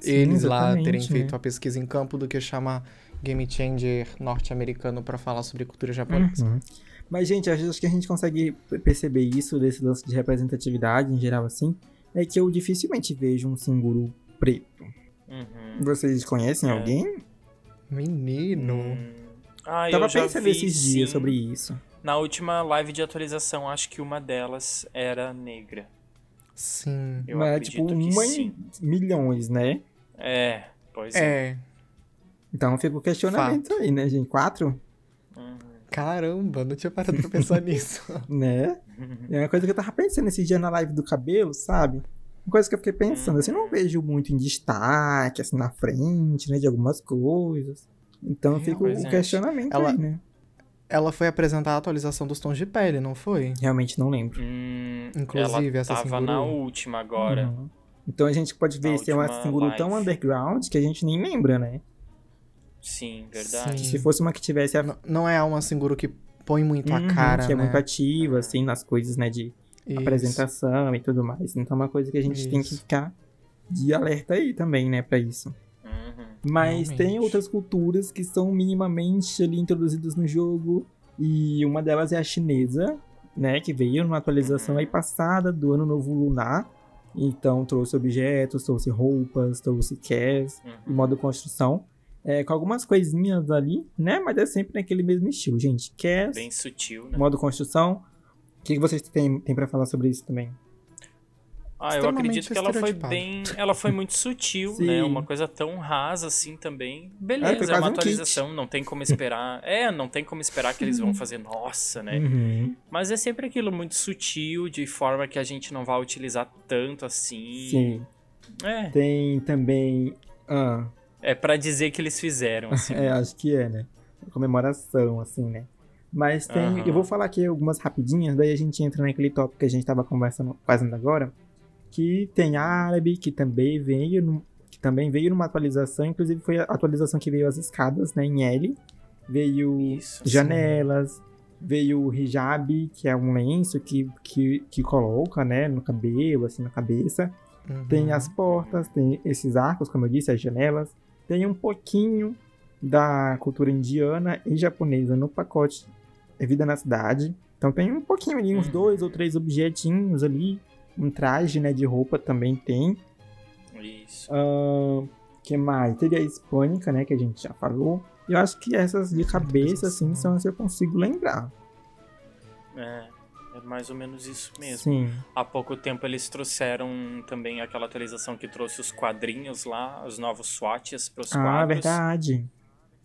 Sim, eles lá terem né? feito a pesquisa em campo do que chamar Game Changer norte-americano para falar sobre cultura japonesa. Uhum. Mas, gente, acho que a gente consegue perceber isso desse lance de representatividade em geral, assim, é que eu dificilmente vejo um singuru preto. Uhum. Vocês conhecem é. alguém? Menino. Hum. Ah, Tava pensando vi, esses dias sobre isso. Na última live de atualização, acho que uma delas era negra. Sim. Eu Mas, tipo, uma em milhões, né? É, pois é. é. Então fica o questionamento Fato. aí, né, gente? Quatro? Caramba, não tinha parado pra pensar (laughs) nisso. né? É uma coisa que eu tava pensando esse dia na live do cabelo, sabe? Uma coisa que eu fiquei pensando, assim, eu não vejo muito em destaque, assim, na frente, né, de algumas coisas. Então fica o é. questionamento ela, aí, né? Ela foi apresentar a atualização dos tons de pele, não foi? Realmente não lembro. Hum, Inclusive, ela essa tava na última agora. Uhum. Então a gente pode ver se é uma símbolo tão underground que a gente nem lembra, né? Sim, verdade. Sim. Se fosse uma que tivesse. A... Não, não é uma Singuru que põe muito uhum, a cara. Que é né? muito ativa, assim, nas coisas, né? De Isso. apresentação e tudo mais. Então é uma coisa que a gente isso. tem que ficar de alerta aí também, né, pra isso. Uhum, Mas realmente. tem outras culturas que são minimamente ali introduzidas no jogo. E uma delas é a chinesa, né? Que veio numa atualização aí passada do ano novo lunar. Então trouxe objetos, trouxe roupas, trouxe cares Uhum. e modo construção. É, com algumas coisinhas ali, né? Mas é sempre naquele mesmo estilo, gente. Cares, Bem sutil, né? modo construção. O que vocês têm, têm pra falar sobre isso também? Ah, eu acredito que ela foi bem. Ela foi muito sutil, (laughs) Sim. né? Uma coisa tão rasa assim também. É, Beleza, foi é, uma um atualização, não tem como esperar. (laughs) é, não tem como esperar que eles vão fazer, nossa, né? Uhum. Mas é sempre aquilo muito sutil, de forma que a gente não vai utilizar tanto assim. Sim. É, Tem também. Ah, é para dizer que eles fizeram, assim. (laughs) é, acho que é, né? Comemoração, assim, né? Mas tem. Aham. Eu vou falar aqui algumas rapidinhas, daí a gente entra naquele tópico que a gente tava conversando, fazendo agora. Que tem árabe, que também veio. num- que também veio numa atualização, inclusive foi a atualização que veio as escadas, né? Em L. Veio Isso, sim. janelas, veio o hijab, que é um lenço que, que, que coloca, né, no cabelo, assim, na cabeça. Uhum. Tem as portas, tem esses arcos, como eu disse, as janelas. Tem um pouquinho da cultura indiana e japonesa no pacote é Vida na Cidade. Então tem um pouquinho ali, uns Uhum. dois ou três objetinhos ali. Um traje, né, de roupa também tem. Isso. Ahn, que mais? Teve a hispânica, né, que a gente já falou. Eu acho que essas de cabeça, assim, são as que eu consigo lembrar. É, é mais ou menos isso mesmo. Sim. Há pouco tempo eles trouxeram também aquela atualização que trouxe os quadrinhos lá, os novos swatches para os Ah, quadros. verdade.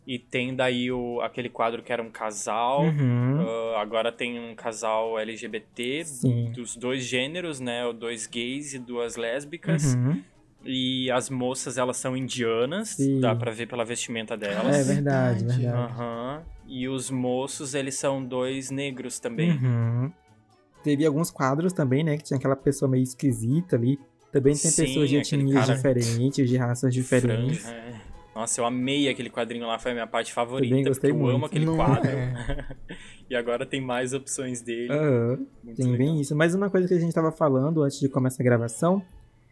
E tem daí o, aquele quadro que era um casal. Uhum. ah, agora tem um casal LGBT Sim. dos dois gêneros, né? o Dois gays e duas lésbicas. Uhum. E as moças, elas são indianas. Sim. Dá pra ver pela vestimenta É delas. verdade, Verdade. verdade. Aham. E os moços, eles são dois negros também. Uhum. Teve alguns quadros também, né? Que tinha aquela pessoa meio esquisita ali. Também tem Sim, pessoas de etnias cara- diferentes, de raças diferentes. Franja, é. Nossa, eu amei aquele quadrinho lá, foi a minha parte favorita. Também gostei porque eu amo muito. aquele Não quadro. é. (laughs) e agora tem mais opções dele. Muito tem legal. bem isso. Mas uma coisa que a gente tava falando antes de começar a gravação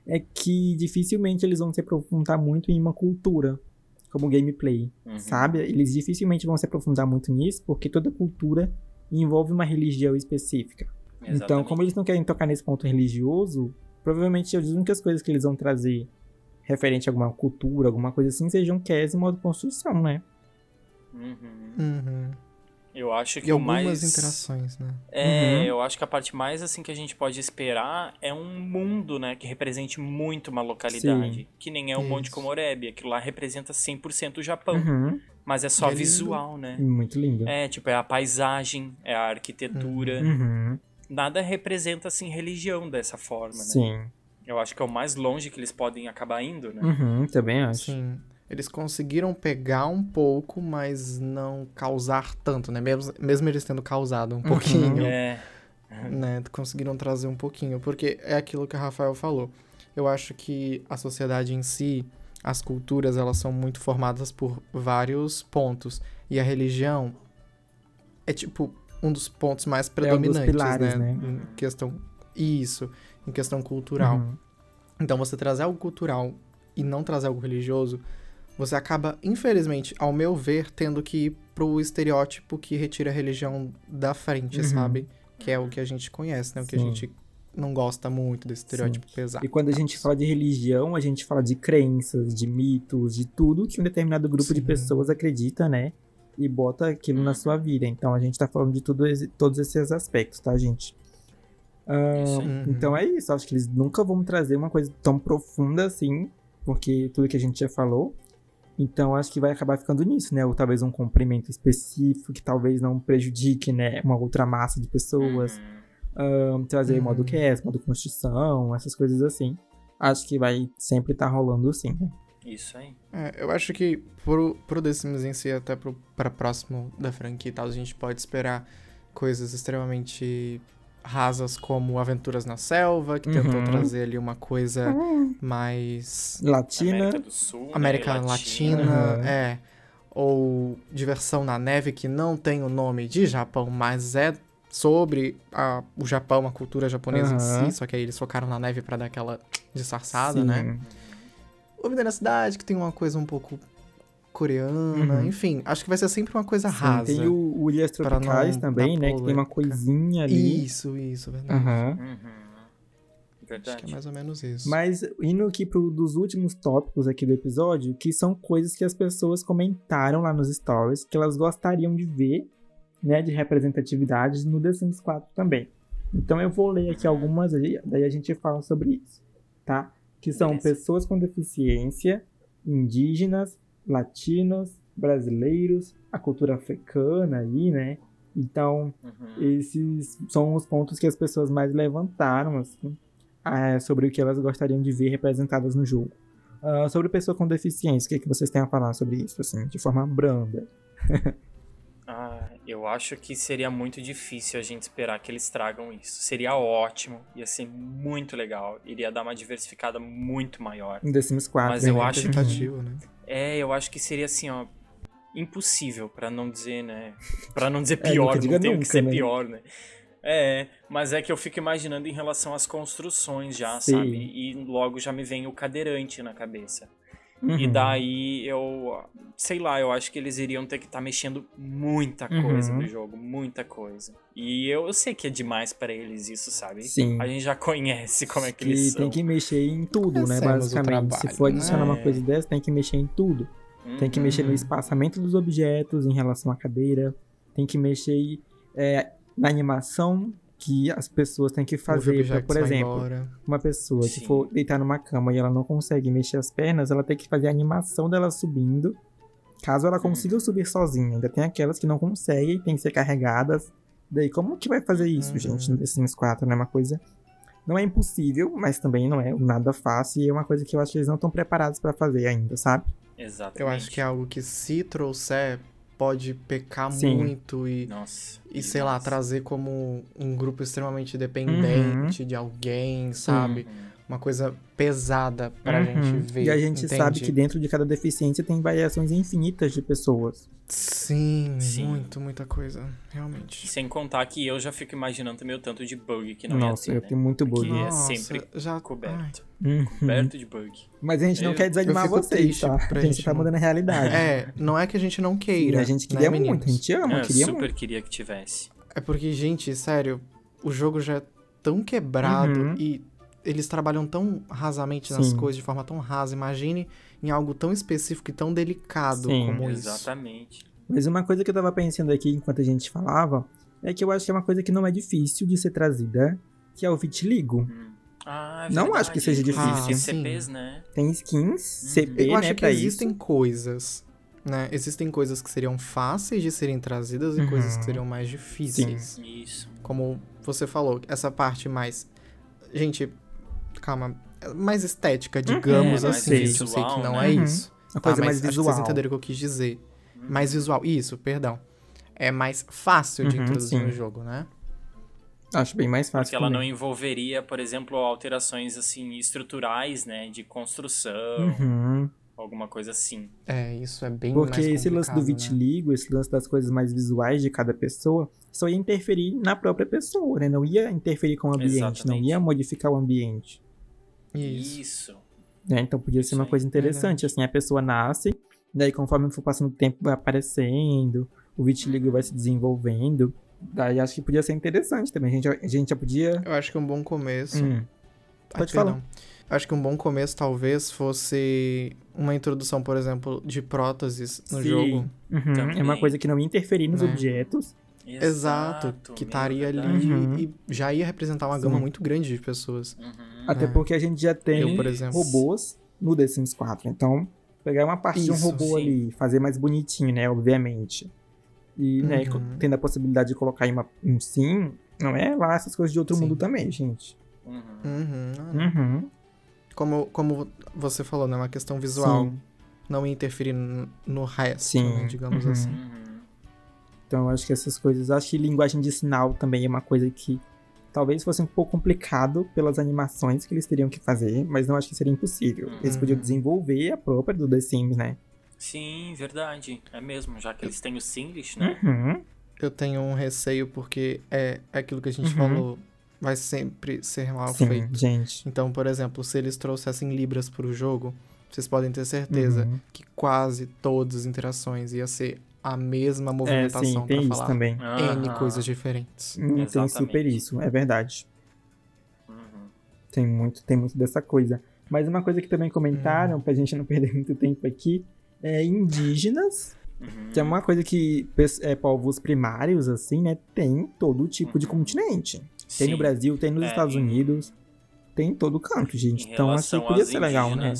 é que dificilmente eles vão se aprofundar muito em uma cultura, como gameplay, Uhum. sabe? Eles dificilmente vão se aprofundar muito nisso, porque toda cultura envolve uma religião específica. Então, como eles não querem tocar nesse ponto religioso, provavelmente as únicas coisas que eles vão trazer referente a alguma cultura, alguma coisa assim, sejam cares e modo construção, né? Uhum. Uhum. Eu acho que E o algumas mais. interações, né? É, Uhum. eu acho que a parte mais assim que a gente pode esperar é um mundo, né, que represente muito uma localidade, Sim. que nem é o Monte Isso. Komorebi, aquilo lá representa 100% o Japão, Uhum. mas é só É lindo. visual, né? Muito lindo. É, tipo, é a paisagem, é a arquitetura, Uhum. Nada representa assim religião dessa forma, né? Sim. Eu acho que é o mais longe que eles podem acabar indo, né? Uhum, também acho. Sim. Eles conseguiram pegar um pouco, mas não causar tanto, né? Mesmo, mesmo eles tendo causado um pouquinho, É, né? Conseguiram trazer um pouquinho. Porque é aquilo que a Rafael falou. Eu acho que a sociedade em si, as culturas, elas são muito formadas por vários pontos. E a religião é tipo um dos pontos mais É um predominantes, pilares, né? né? Em questão. Isso, em questão cultural. Uhum. Então, você trazer algo cultural e não trazer algo religioso, você acaba, infelizmente, ao meu ver, tendo que ir pro estereótipo que retira a religião da frente, Uhum. sabe? Que é o que a gente conhece, né? O que a Sim. gente não gosta muito desse estereótipo pesado. E quando a gente fala de religião, a gente fala de crenças, de mitos, de tudo que um determinado grupo de Sim. pessoas acredita, né? E bota aquilo na sua vida. Então a gente tá falando de tudo, esse- todos esses aspectos, tá, gente? Uhum. Então é isso. Acho que eles nunca vão trazer uma coisa tão profunda assim, porque tudo que a gente já falou. Então acho que vai acabar ficando nisso, né? Ou talvez um comprimento específico que talvez não prejudique, né? Uma outra massa de pessoas. Uhum. Ahn, trazer Uhum. modo cast, modo construção, essas coisas assim. Acho que vai sempre estar rolando sim, né? Isso aí. É, eu acho que pro, pro The Sims em si, até pro, pra próximo da franquia e tal, a gente pode esperar coisas extremamente rasas como Aventuras na Selva, que tentou Uhum. trazer ali uma coisa mais Latina. América do Sul, né, América e Latina, Aham. é. Ou Diversão na Neve, que não tem o nome de Japão, mas é sobre a, o Japão, a cultura japonesa em si, só que aí eles focaram na neve pra dar aquela disfarçada, sim. né? O Vida na Cidade, que tem uma coisa um pouco coreana, uhum. enfim, acho que vai ser sempre uma coisa Sim, rasa. Tem o, o Ilhas Tropicais também, né? Que tem uma coisinha ali. Isso, isso, verdade. Uhum. Uhum. Verdade. Acho que é mais ou menos isso. Mas indo aqui pro dos últimos tópicos aqui do episódio, que são coisas que as pessoas comentaram lá nos stories, que elas gostariam de ver, né, de representatividade no The Sims 4 também. Então eu vou ler aqui algumas aí, daí a gente fala sobre isso, tá? Que são Beleza. pessoas com deficiência, indígenas, latinos, brasileiros, a cultura africana aí, né? Então, uhum. esses são os pontos que as pessoas mais levantaram, assim, é, sobre o que elas gostariam de ver representadas no jogo. Uh, sobre pessoa com deficiência, o que, é que vocês têm a falar sobre isso, assim, de forma branda? (laughs) ah, eu acho que seria muito difícil a gente esperar que eles tragam isso. Seria ótimo, ia ser muito legal, iria dar uma diversificada muito maior. Em The Sims 4, Mas eu acho que, né? É, eu acho que seria assim, ó, impossível, para não dizer, né, para não dizer (laughs) é, pior, é, não tem o que ser né? pior, né? É, mas é que eu fico imaginando em relação às construções já, Sim. sabe? E logo já me vem o cadeirante na cabeça. Uhum. E daí eu, sei lá, eu acho que eles iriam ter que estar tá mexendo muita coisa uhum. no jogo, muita coisa. E eu, eu sei que é demais para eles isso, sabe? Sim. A gente já conhece como é que, que eles são. tem que mexer em tudo, né, basicamente. Trabalho, Se for adicionar né? uma coisa dessa, tem que mexer em tudo. Uhum. Tem que mexer no uhum. espaçamento dos objetos em relação à cadeira. Tem que mexer é, na animação que as pessoas têm que fazer. Pra, por exemplo, uma pessoa Sim. que for deitar numa cama e ela não consegue mexer as pernas, ela tem que fazer a animação dela subindo. Caso ela consiga subir sozinha. Ainda tem aquelas que não conseguem, tem que ser carregadas. Daí, como que vai fazer isso, uhum. gente, no The Sims 4? Não é uma coisa. Não é impossível, mas também não é nada fácil. E é uma coisa que eu acho que eles não estão preparados para fazer ainda, sabe? Exatamente. Eu acho que é algo que se trouxer pode pecar Sim. muito e, Nossa, e sei lá, trazer como um grupo extremamente dependente uhum. de alguém, sabe? Uhum. Uma coisa pesada pra uhum. gente ver. E a gente entende? sabe que dentro de cada deficiência tem variações infinitas de pessoas. Sim, Sim, muito, muita coisa, realmente. Sem contar que eu já fico imaginando também o tanto de bug que não Nossa, ia ter, eu né? tenho muito bug. Que é sempre já... coberto. Uhum. Coberto de bug. Mas a gente não eu, quer desanimar vocês, tá? A gente, gente tá mudando a realidade. É, não é que a gente não queira. A gente né, queria né, muito, a gente ama, eu queria super muito. queria que tivesse. É porque, gente, sério, o jogo já é tão quebrado uhum. e eles trabalham tão rasamente nas Sim. coisas, de forma tão rasa. Imagine em algo tão específico e tão delicado Sim, como isso. Exatamente. Mas uma coisa que eu tava pensando aqui enquanto a gente falava é que eu acho que é uma coisa que não é difícil de ser trazida, que é o vitiligo. Hum. Ah, é não acho que seja difícil. Ah, CPs, né? Tem skins, uhum. CP, eu acho né, que existem isso. coisas, né? Existem coisas que seriam fáceis de serem trazidas e uhum. coisas que seriam mais difíceis. Sim. Isso. Como você falou, essa parte mais gente, calma, mais estética, uhum. digamos é, assim. Visual, eu sei que não né? é isso. Uma coisa tá, mais visual. vocês entenderam o que eu quis dizer mais visual. Isso, perdão. É mais fácil de uhum, introduzir sim. no jogo, né? Acho bem mais fácil. Porque ela não envolveria, por exemplo, alterações assim estruturais, né, de construção, uhum. alguma coisa assim. É, isso é bem Porque mais esse lance do né? vitiligo, né? esse lance das coisas mais visuais de cada pessoa, só ia interferir na própria pessoa, né? Não ia interferir com o ambiente, Exatamente. não ia modificar o ambiente. Isso. Isso. É, então podia ser uma coisa interessante, assim, a pessoa nasce, Daí, conforme for passando o tempo, vai aparecendo, o vitiligo vai se desenvolvendo. Daí acho que podia ser interessante também. A gente, a gente já podia. Eu acho que um bom começo. Hum. Pode falar. Perdão. Acho que um bom começo talvez fosse uma introdução, por exemplo, de próteses no Sim. jogo. Uhum. É uma coisa que não ia interferir nos né? objetos. Exato, que estaria ali uhum. e já ia representar uma Sim. gama muito grande de pessoas. Uhum. Até é. porque a gente já tem Eu, por exemplo, robôs no The Sims 4, então pegar uma parte Isso, de um robô sim. ali, fazer mais bonitinho, né? Obviamente. E, né, uhum. né, tendo a possibilidade de colocar em uma, um sim, não é lá essas coisas de outro sim. mundo também, gente. Uhum. Uhum. uhum. Como, como você falou, né? Uma questão visual. Sim. Não interferir no resto, sim. Né, digamos uhum. assim. Então, eu acho que essas coisas. Acho que linguagem de sinal também é uma coisa que talvez fosse um pouco complicado pelas animações que eles teriam que fazer, mas não acho que seria impossível. Uhum. Eles podiam desenvolver a própria do The Sims, né? Sim, verdade. É mesmo, já que eles têm o Singlish, né? Uhum. Eu tenho um receio porque é, é aquilo que a gente uhum. falou. Vai sempre ser mal Sim, feito. gente. Então, por exemplo, se eles trouxessem Libras pro jogo, vocês podem ter certeza uhum. que quase todas as interações ia ser a mesma movimentação é, sim, tem isso falar também. N coisas diferentes. Hum, tem super isso, é verdade. Uhum. Tem muito, tem muito dessa coisa. Mas uma coisa que também comentaram, uhum. pra gente não perder (laughs) muito tempo aqui, é indígenas, uhum. que é uma coisa que é, povos primários, assim, né, tem todo tipo uhum. de continente. Sim. Tem no Brasil, tem nos é, Estados Unidos, tem em todo canto, gente. Então, assim, podia ser legal, né?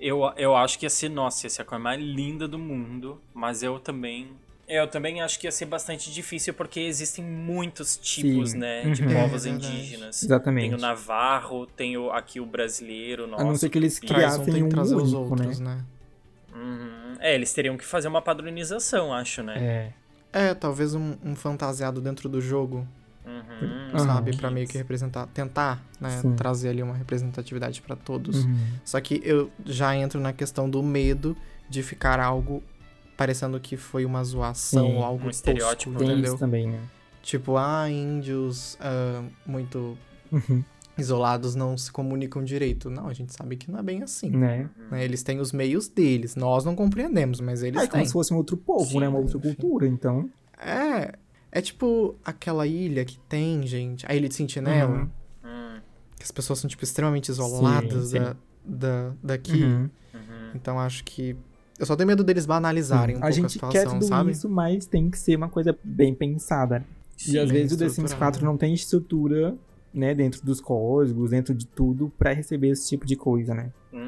Eu, eu acho que ia ser, nossa, ia ser a coisa mais linda do mundo, mas eu também eu também acho que ia ser bastante difícil porque existem muitos tipos, Sim. né, de uhum. povos é indígenas. Exatamente. Tem o navarro, tem o, aqui o brasileiro, nosso. A não ser que eles criassem um, um trazer único, os outros, né? né? Uhum. É, eles teriam que fazer uma padronização, acho, né? É. É, talvez um, um fantasiado dentro do jogo. Uhum. Sabe, para meio que representar, tentar, né, trazer ali uma representatividade para todos. Uhum. Só que eu já entro na questão do medo de ficar algo parecendo que foi uma zoação Sim, ou algo um estereótipo, tosco, entendeu? também, né? Tipo, ah, índios uh, muito uhum. isolados não se comunicam direito. Não, a gente sabe que não é bem assim. Né? né? Eles têm os meios deles. Nós não compreendemos, mas eles é, têm. É como se fosse um outro povo, Sim, né? Uma outra cultura, então... É, é tipo aquela ilha que tem, gente, a Ilha de Sentinela. Uhum. Que as pessoas são, tipo, extremamente isoladas sim, sim. Da, da, daqui. Uhum. Uhum. Então acho que eu só tenho medo deles banalizarem Sim, um a pouco a situação, quer tudo sabe? isso, mas tem que ser uma coisa bem pensada. Sim, e às vezes o The Sims 4 não tem estrutura, né, dentro dos códigos, dentro de tudo, para receber esse tipo de coisa, né? Uhum.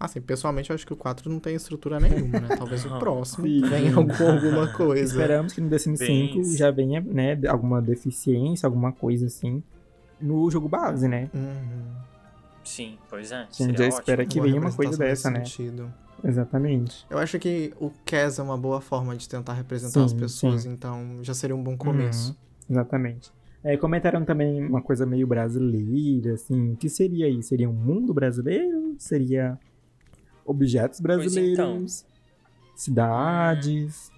Assim, pessoalmente eu acho que o 4 não tem estrutura nenhuma, né? Talvez o (laughs) próximo venha com alguma (laughs) coisa. Esperamos que no The Sims 5 já venha, né, alguma deficiência, alguma coisa assim, no jogo base, né? Uhum. Sim, pois é. A gente já espera que venha uma coisa dessa, né? Sentido. Exatamente. Eu acho que o CAS é uma boa forma de tentar representar sim, as pessoas, sim. então já seria um bom começo. Uhum, exatamente. É, comentaram também uma coisa meio brasileira, assim, o que seria aí? Seria um mundo brasileiro? Seria objetos então. brasileiros? Então. Cidades?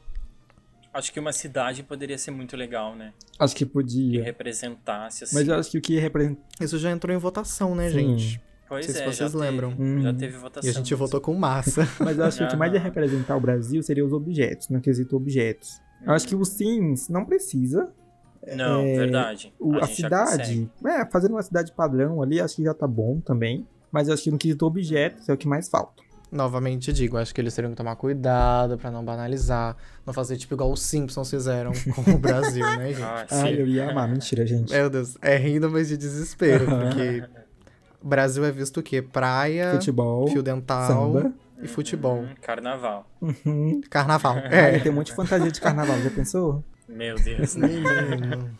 Acho que uma cidade poderia ser muito legal, né? Acho que podia. Que representasse, assim. Mas eu acho que o que representa... Isso já entrou em votação, né, Sim. gente? Pois não sei é, se vocês lembram. Teve, Já teve votação. E a gente votou com massa. (laughs) Mas eu acho que o que mais ia representar o Brasil seria os objetos, no quesito objetos. Eu acho que o Sims não precisa. Não, é, verdade. O, a, a cidade, é, fazendo uma cidade padrão ali, acho que já tá bom também. Mas eu acho que no quesito objetos é o que mais falta. Novamente digo, acho que eles teriam que tomar cuidado para não banalizar, não fazer tipo igual os Simpsons fizeram (laughs) com o Brasil, né, gente? Ah, ah, eu ia amar, mentira, gente. Meu Deus, é rindo, mas de desespero, porque o Brasil é visto o quê? Praia, futebol, fio dental samba. e futebol. Uhum, carnaval. Uhum. Carnaval. (laughs) É. tem um monte de fantasia de carnaval, já pensou? Meu Deus. Menino.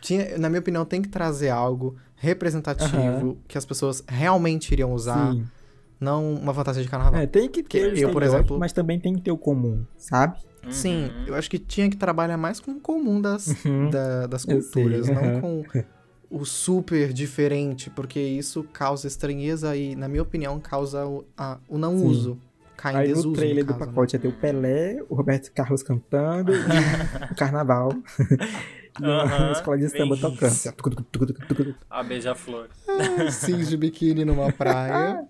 Tinha, na minha opinião, tem que trazer algo representativo uhum. que as pessoas realmente iriam usar. Sim. Não uma fantasia de carnaval. É, tem que ter eu, por exemplo, mas também tem que ter o comum, sabe? Sim, uhum. eu acho que tinha que trabalhar mais com o comum das, uhum. da, das (laughs) culturas, não com o super diferente, porque isso causa estranheza e, na minha opinião, causa o, a, o não Sim. uso. Cai Aí desuso, no trailer no caso, do né? pacote né? ia ter o Pelé, o Roberto Carlos cantando e (laughs) o Carnaval. (laughs) e uhum, escola de samba tocando. A beija-flor. Ah, Sims de biquíni numa praia.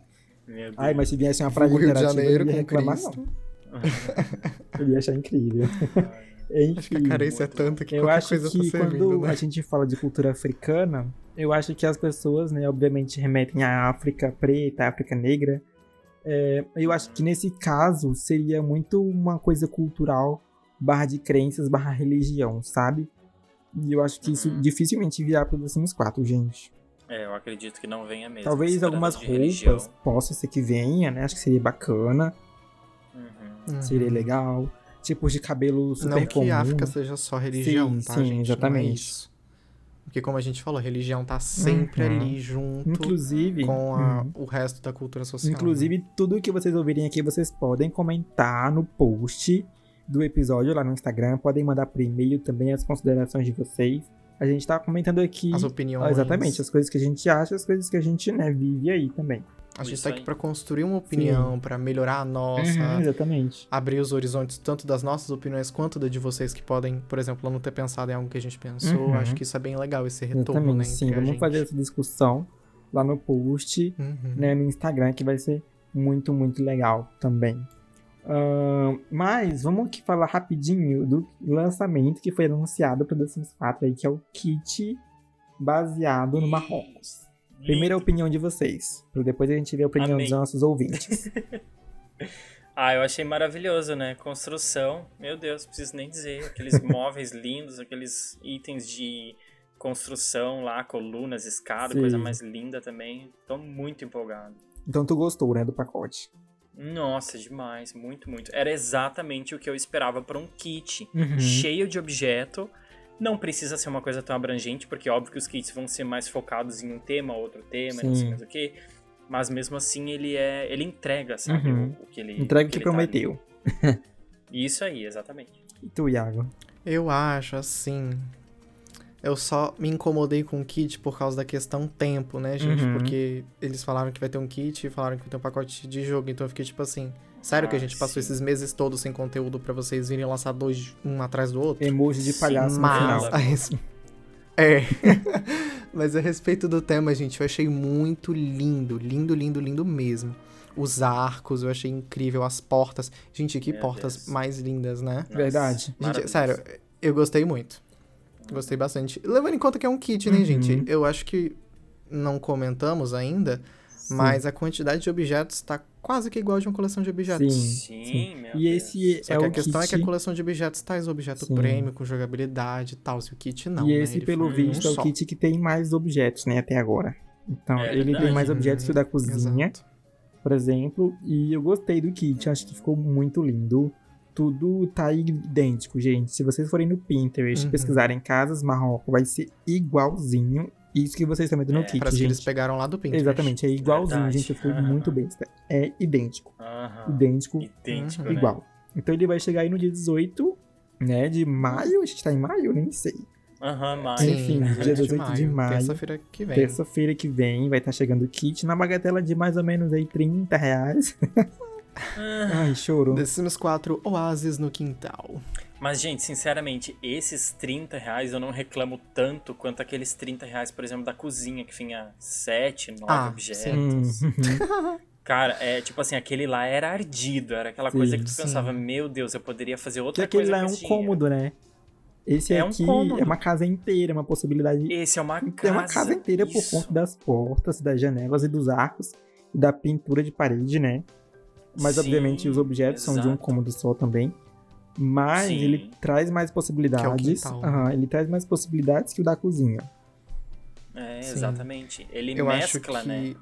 Ai, mas se viesse uma praia Rio de Janeiro com reclamar, Cristo. (laughs) Eu ia achar incrível. Enfim, acho que a carência é tanta que eu acho coisa que tá quando né? a gente fala de cultura africana, eu acho que as pessoas, né, obviamente remetem à África preta, à África negra. É, eu acho que nesse caso seria muito uma coisa cultural barra de crenças barra religião, sabe? E eu acho que isso uhum. dificilmente virá para os Sims 4, gente. É, eu acredito que não venha mesmo. Talvez algumas roupas religião. possa ser que venha, né? Acho que seria bacana. Uhum. Seria uhum. legal tipos de cabelo super Não que a África seja só religião, sim, tá, sim, gente? É exatamente. É Porque como a gente falou, a religião tá sempre uhum. ali junto inclusive, com a, uhum. o resto da cultura social. Inclusive, né? tudo que vocês ouvirem aqui, vocês podem comentar no post do episódio lá no Instagram, podem mandar por e-mail também as considerações de vocês. A gente tá comentando aqui... As opiniões. Exatamente, as coisas que a gente acha, as coisas que a gente né, vive aí também. A gente está aqui para construir uma opinião, para melhorar a nossa. Uhum, exatamente. Abrir os horizontes tanto das nossas opiniões quanto da de vocês que podem, por exemplo, não ter pensado em algo que a gente pensou. Uhum. Acho que isso é bem legal, esse retorno, exatamente, né? Sim, vamos fazer essa discussão lá no post, uhum. né, no Instagram, que vai ser muito, muito legal também. Uh, mas vamos aqui falar rapidinho do lançamento que foi anunciado para o The Sims 4 aí, que é o kit baseado no Marrocos. Primeira opinião de vocês, para depois a gente ver a opinião Amém. dos nossos ouvintes. (laughs) ah, eu achei maravilhoso, né? Construção, meu Deus, preciso nem dizer. Aqueles (laughs) móveis lindos, aqueles itens de construção lá, colunas, escada, Sim. coisa mais linda também. Tô muito empolgado. Então tu gostou, né, do pacote? Nossa, demais, muito, muito. Era exatamente o que eu esperava para um kit uhum. cheio de objeto. Não precisa ser uma coisa tão abrangente, porque é óbvio que os kits vão ser mais focados em um tema, outro tema, Sim. não sei mais o que. Mas mesmo assim ele é. ele entrega, sabe? Uhum. O, o, que ele. Entrega o que, que prometeu. Tá Isso aí, exatamente. E tu, Iago? Eu acho assim. Eu só me incomodei com o kit por causa da questão tempo, né, gente? Uhum. Porque eles falaram que vai ter um kit e falaram que vai ter um pacote de jogo. Então eu fiquei tipo assim. Sério ah, que a ah, gente passou esses meses todos sem conteúdo para vocês virem lançar dois um atrás do outro? Emoji de palhaço Mas, no final. É. (laughs) Mas a respeito do tema, gente, eu achei muito lindo. Lindo, lindo, lindo mesmo. Os arcos, eu achei incrível. As portas. Gente, que Meu portas Deus. mais lindas, né? Nossa, Verdade. Gente, sério, eu gostei muito. Gostei bastante. Levando em conta que é um kit, né, uhum. gente? Eu acho que não comentamos ainda, sim. mas a quantidade de objetos tá quase que igual de uma coleção de objetos. Sim, sim. sim. Meu e Deus. esse Só é que o a questão kit... é que a coleção de objetos traz objeto sim. prêmio com jogabilidade e tal, se o kit não. E né? esse, pelo visto, um é o kit que tem mais objetos, né, até agora. Então, é ele verdade. tem mais objetos que o da cozinha, Exato. por exemplo, e eu gostei do kit, acho que ficou muito lindo tudo tá idêntico, gente. Se vocês forem no Pinterest uhum. pesquisarem casas Marrocos, vai ser igualzinho isso que vocês estão vendo no é, kit, gente. eles pegaram lá do Pinterest. Exatamente, é igualzinho, Verdade. gente. Eu fui uhum. muito besta. É idêntico. Uhum. Idêntico. Idêntico, uhum. Igual. Então ele vai chegar aí no dia 18, né, de maio. A gente tá em maio? Nem sei. Aham, uhum, maio. Enfim, dia 18 de maio. De maio Terça-feira que vem. Terça-feira que vem vai estar tá chegando o kit na bagatela de mais ou menos aí 30 reais. (laughs) Ai, choro. The Sims 4 Oasis no Quintal. Mas, gente, sinceramente, esses 30 reais eu não reclamo tanto quanto aqueles 30 reais, por exemplo, da cozinha, que vinha 7, 9 ah, objetos. Uhum. (laughs) Cara, é tipo assim, aquele lá era ardido, era aquela sim, coisa que tu sim. pensava, meu Deus, eu poderia fazer outra que coisa. Aquele lá é um cômodo, né? Esse é aqui um é uma casa inteira, uma possibilidade. Esse é uma casa. É uma casa inteira Isso. por conta das portas, das janelas e dos arcos, e da pintura de parede, né? Mas, Sim, obviamente, os objetos exato. são de um cômodo só também. Mas Sim. ele traz mais possibilidades. É uhum, ele traz mais possibilidades que o da cozinha. É, exatamente. Ele Eu mescla, que... né?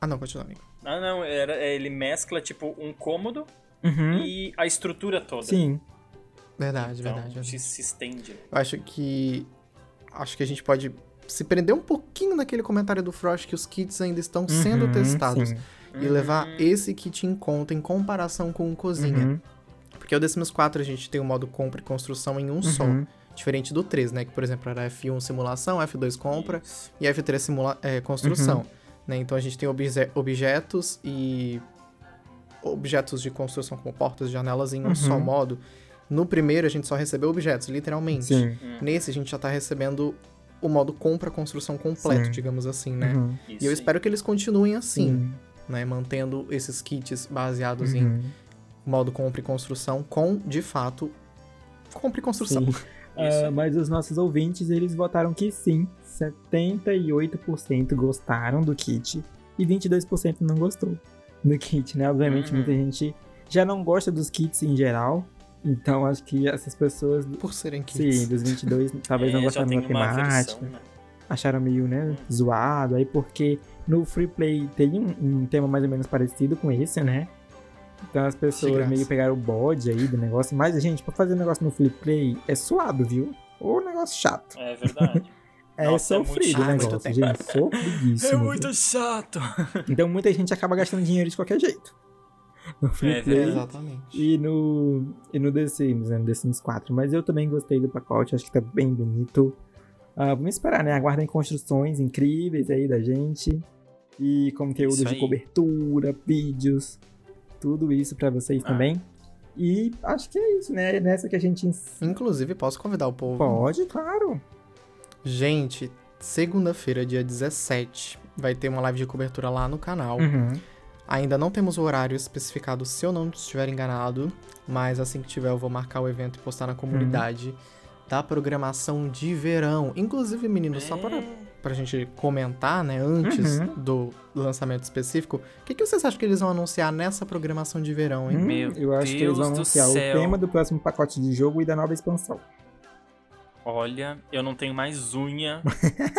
Ah, não, continua, amigo. Ah, não, era, é, ele mescla, tipo, um cômodo uhum. e a estrutura toda. Sim. Verdade, então, verdade. Se, se estende. Eu acho que. Acho que a gente pode se prender um pouquinho naquele comentário do Frost que os kits ainda estão sendo uhum, testados. Sim e levar uhum. esse kit em conta em comparação com o cozinha. Uhum. Porque o Sims 4 a gente tem o modo compra e construção em um uhum. só. Diferente do 3, né? Que, por exemplo, era F1 simulação, F2 compra Isso. e F3 simula é, construção. Uhum. Né? Então a gente tem obje objetos e objetos de construção como portas, janelas em um só uhum. modo. No primeiro a gente só recebeu objetos, literalmente. Sim. Nesse a gente já tá recebendo o modo compra construção completo, Sim. digamos assim, né? Uhum. E eu espero que eles continuem assim. Sim né? Mantendo esses kits baseados uhum. em modo compra e construção com, de fato, compra e construção. Uh, (laughs) mas os nossos ouvintes, eles votaram que sim. 78% gostaram do kit e 22% não gostou do kit, né? Obviamente, uhum. muita gente já não gosta dos kits em geral. Então, acho que essas pessoas... Por serem kits. Sim, dos 22, talvez (laughs) é, não gostaram da temática. Versão, né? Acharam meio, né, zoado. Aí, porque no Free Play tem um, um, tema mais ou menos parecido com esse, né? Então as pessoas meio pegaram o bode aí do negócio. Mas, gente, pra fazer um negócio no Free Play é suado, viu? Ou negócio chato. É verdade. (laughs) é Nossa, sofrido é o negócio, gente. Sofridíssimo. (laughs) É muito chato. (laughs) Então muita gente acaba gastando dinheiro de qualquer jeito. No Free é, Play exatamente. e no, e no The Sims, né? No The Sims 4. Mas eu também gostei do pacote, acho que tá bem bonito. Uh, vamos esperar, né? Aguardem construções incríveis aí da gente e conteúdo de cobertura, vídeos, tudo isso para vocês ah. também. E acho que é isso, né? É nessa que a gente. Inclusive, posso convidar o povo? Pode, claro. Gente, segunda-feira, dia 17, vai ter uma live de cobertura lá no canal. Uhum. Ainda não temos o horário especificado, se eu não estiver enganado, mas assim que tiver eu vou marcar o evento e postar na comunidade da programação de verão. Inclusive, meninos, só para pra gente comentar, né, antes Uhum. do lançamento específico, o que, que vocês acham que eles vão anunciar nessa programação de verão, hein? Hum, Meu eu acho que eles vão Deus anunciar céu. o tema do próximo pacote de jogo e da nova expansão. Olha, eu não tenho mais unha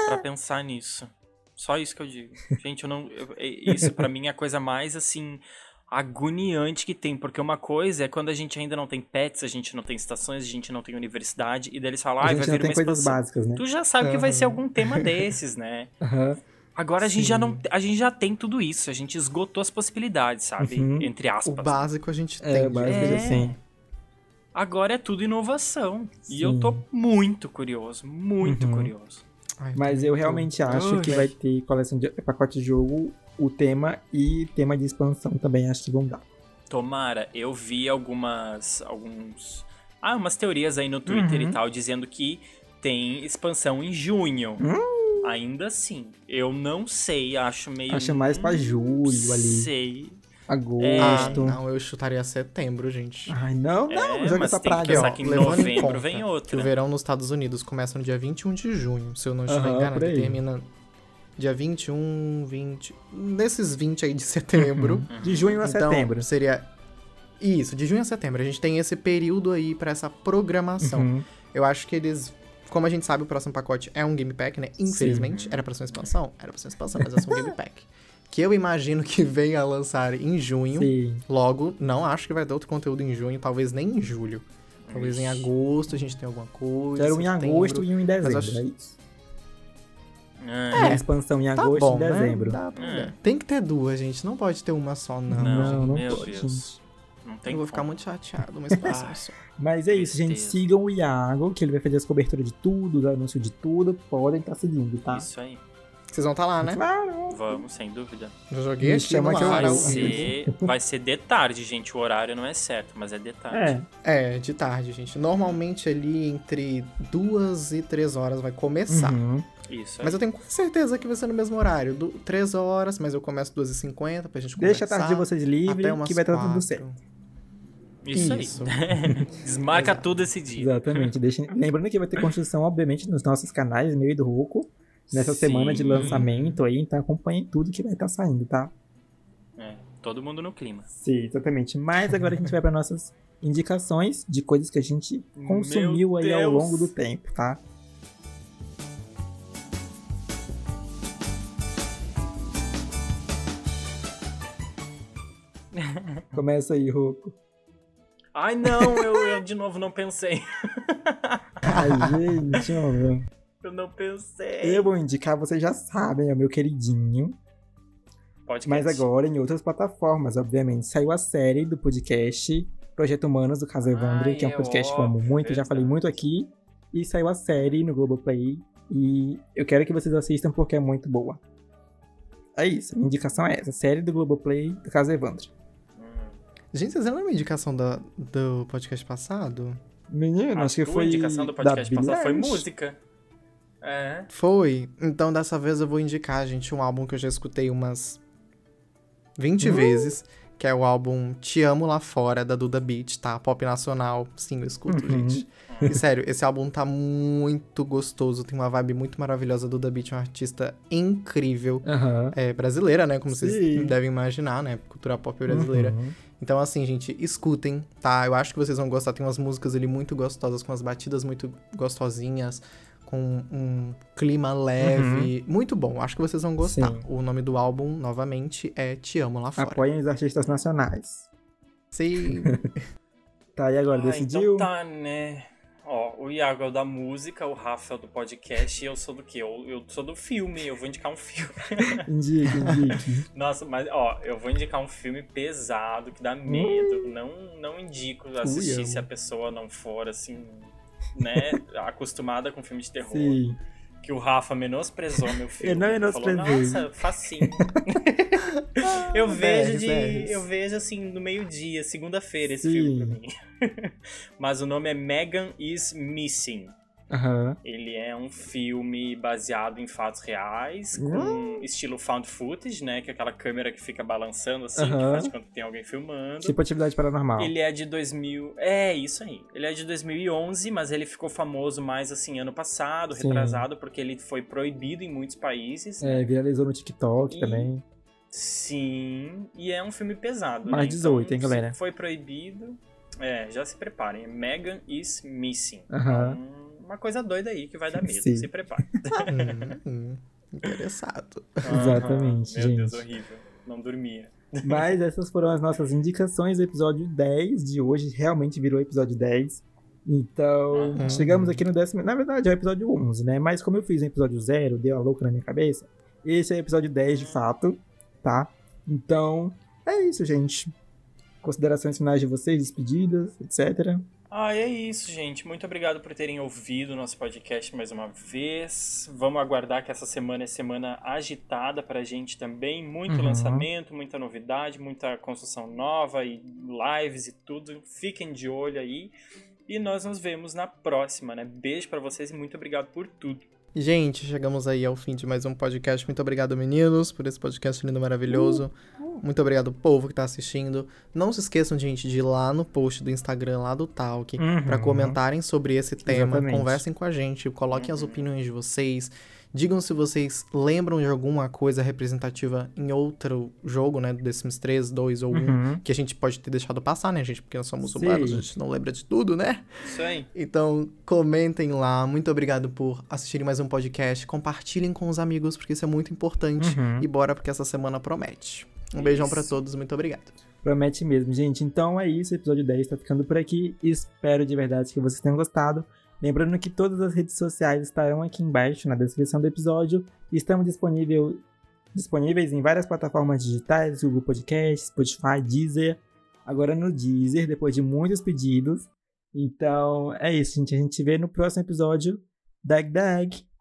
pra (laughs) pensar nisso. Só isso que eu digo. Gente, eu não. eu- é- isso pra mim é a coisa mais assim. Agoniante que tem, porque uma coisa é quando a gente ainda não tem pets, a gente não tem estações, a gente não tem universidade, e daí eles falam, a ah, gente vai vir tem uma coisas expansão. básicas, né? Tu já sabe que vai ser algum tema desses, né? (laughs) Aham. Agora a gente já Sim. não, a gente já tem tudo isso, a gente esgotou as possibilidades, sabe? Uhum. Entre O aspas. básico a gente É, tem. o básico É. assim. Agora é tudo inovação. E eu Sim. tô muito curioso, muito Uhum. curioso. Ai, Mas eu realmente acho Ai. que vai ter coleção de pacote de jogo, o tema e tema de expansão também acho que vão dar. Tomara, eu vi algumas. alguns. Ah, umas teorias aí no Twitter Uhum. e tal, dizendo que tem expansão em junho. Hum. Ainda assim. Eu não sei, acho meio. Acho mais pra julho ali. Sei. Ah, Agosto. não, eu chutaria setembro, gente. Ai, não, não, É, joga mas essa que praga. pensar ó, que em levando em novembro conta vem Que outra. o verão nos Estados Unidos começa no dia 21 de junho, se eu não estiver Aham, enganado. e Termina dia 21, 20. Nesses 20 aí de (laughs) setembro. De junho a Então, setembro. seria. Isso, de junho a setembro. A gente tem esse período aí pra essa programação. Uhum. Eu acho que eles. Como a gente sabe, o próximo pacote é um Game Pack, né? Infelizmente. Era pra ser uma expansão? Era pra ser uma expansão, mas é só um (laughs) Game Pack. Que eu imagino que venha a lançar em junho. Sim. Logo, não acho que vai ter outro conteúdo em junho, talvez nem em julho. Talvez em agosto a gente tenha alguma coisa. Era um em agosto e um em dezembro. acho- É isso. Ah, É. Expansão em Tá agosto bom, e né? dezembro. Dá pra É. Tem que ter duas, gente. Não pode ter uma só, não. Não, Não, não meu pode. Deus. Não tem eu vou como. ficar muito chateado, uma expansão Ai. só. Mas é isso, gente. Sigam o Iago, que ele vai fazer as coberturas de tudo, os anúncios de tudo. Podem estar seguindo, tá? Isso aí. Vocês vão estar lá, né? Claro. Vamos, sem dúvida. Já joguei Me aqui chama no que Vai ser, (laughs) vai ser de tarde, gente. O horário não é certo, mas é de tarde. É. É, de tarde, gente. Normalmente ali entre duas e três horas vai começar. Uhum. Isso aí. Mas eu tenho quase certeza que vai ser no mesmo horário. Du três horas, mas eu começo duas e cinquenta pra gente conversar. Deixa a tarde de vocês livre, até umas que vai estar tudo quatro. certo. Isso, Isso. aí. (laughs) Desmarca Exato. tudo esse dia. Exatamente. Deixem- Lembrando que vai ter construção, obviamente, nos nossos canais, meio do Ruco, nessa Sim. semana de lançamento aí, então acompanhem tudo que vai estar saindo, tá? É, todo mundo no clima. Sim, exatamente. Mas agora a gente vai para nossas indicações de coisas que a gente consumiu Meu aí ao longo do tempo, tá? (laughs) Começa aí, Ruco. Ai, não, eu, eu de novo não pensei. (laughs) Ai, gente, meu. Eu não pensei. eu vou indicar, vocês já sabem, é o meu queridinho. Podcast. Mas agora em outras plataformas, obviamente. Saiu a série do podcast Projeto Humanos do Caso Evandro, Ai, que é um podcast óbvio, como muito, já falei verdade. muito aqui. E saiu a série no Globoplay. E eu quero que vocês assistam porque é muito boa. É isso, a minha indicação é essa. Série do Globoplay do Caso Evandro. Hum. Gente, vocês lembram a indicação da, do podcast passado? Menino, A acho que foi. indicação do da podcast passado foi música. É. Foi. Então dessa vez eu vou indicar, gente, um álbum que eu já escutei umas 20 Hum. vezes, que é o álbum Te Amo Lá Fora, da Duda Beat, tá? Pop nacional. Sim, eu escuto, Uhum. gente. E sério, esse álbum tá muito gostoso, tem uma vibe muito maravilhosa. Duda Beat é uma artista incrível. Aham. É brasileira, né? Como vocês Sim. devem imaginar, né? Cultura pop brasileira. Uhum. Então, assim, gente, escutem, tá? Eu acho que vocês vão gostar. Tem umas músicas ali muito gostosas, com as batidas muito gostosinhas, com um clima leve. Muito bom. Acho que vocês vão gostar. Sim. O nome do álbum, novamente, é Te Amo Lá Fora. Apoiem os artistas nacionais. Sim. (laughs) Tá, e agora, Ah, decidiu? Então tá, né? Ó, o Iago é o da música, o Rafa é o do podcast e eu sou do quê? Eu, eu sou do filme, eu vou indicar um filme. (laughs) Indique, indique. (laughs) Nossa, mas ó, eu vou indicar um filme pesado que dá medo. Não, não indico assistir se a pessoa não for assim, né, acostumada com filme de terror. Sim. Que o Rafa menosprezou meu filme. Eu não menosprezei. Falou, Nossa, facinho. (laughs) eu vejo de. Eu vejo assim no meio-dia, segunda-feira, esse Sim. filme pra mim. (laughs) Mas o nome é Megan is Missing. Uhum. Ele é um filme baseado em fatos reais, com uhum. estilo found footage, né? Que é aquela câmera que fica balançando assim, uhum. que faz quando tem alguém filmando. Tipo atividade paranormal. Ele é de 2000... É, isso aí. Ele é de 2011, mas ele ficou famoso mais, assim, ano passado, Sim. retrasado, porque ele foi proibido em muitos países. É, viralizou no TikTok e... também. Sim, e é um filme pesado. Mais né? 18, então, hein, galera? Foi proibido. É, já se preparem. Megan is missing. Uhum. Então, uma coisa doida aí que vai dar medo. Sim. Se prepare. (laughs) hum, hum, interessado. Uhum. Exatamente, Meu gente. Deus, horrível. Não dormia. Mas essas foram as nossas indicações do episódio 10 de hoje. Realmente virou episódio 10. Então, uhum. chegamos aqui no décimo. Na verdade, é o episódio 11, né? Mas como eu fiz no episódio 0, deu a louca na minha cabeça. Esse é o episódio 10 de fato, tá? Então, é isso, gente. Considerações finais de vocês, despedidas, etc. Ah, é isso, gente. Muito obrigado por terem ouvido o nosso podcast mais uma vez. Vamos aguardar que essa semana é semana agitada pra gente também. Muito uhum. lançamento, muita novidade, muita construção nova e lives e tudo. Fiquem de olho aí. E nós nos vemos na próxima, né? Beijo para vocês e muito obrigado por tudo. Gente, chegamos aí ao fim de mais um podcast. Muito obrigado, meninos, por esse podcast lindo maravilhoso. Uh, uh. Muito obrigado, povo que tá assistindo. Não se esqueçam, gente, de ir lá no post do Instagram, lá do Talk, uhum. para comentarem sobre esse tema. Exatamente. Conversem com a gente, coloquem uhum. as opiniões de vocês. Digam se vocês lembram de alguma coisa representativa em outro jogo, né? Do The Sims 3, 2 ou 1, uhum. que a gente pode ter deixado passar, né, gente? Porque nós somos Sim. humanos, a gente não lembra de tudo, né? Isso aí. Então, comentem lá. Muito obrigado por assistirem mais um podcast. Compartilhem com os amigos, porque isso é muito importante. Uhum. E bora, porque essa semana promete. Um isso. beijão para todos, muito obrigado. Promete mesmo, gente. Então é isso, o episódio 10 tá ficando por aqui. Espero de verdade que vocês tenham gostado. Lembrando que todas as redes sociais estarão aqui embaixo na descrição do episódio e estamos disponível, disponíveis em várias plataformas digitais, Google Podcast, Spotify, Deezer. Agora no Deezer, depois de muitos pedidos. Então é isso, gente. A gente se vê no próximo episódio. Dag Dag!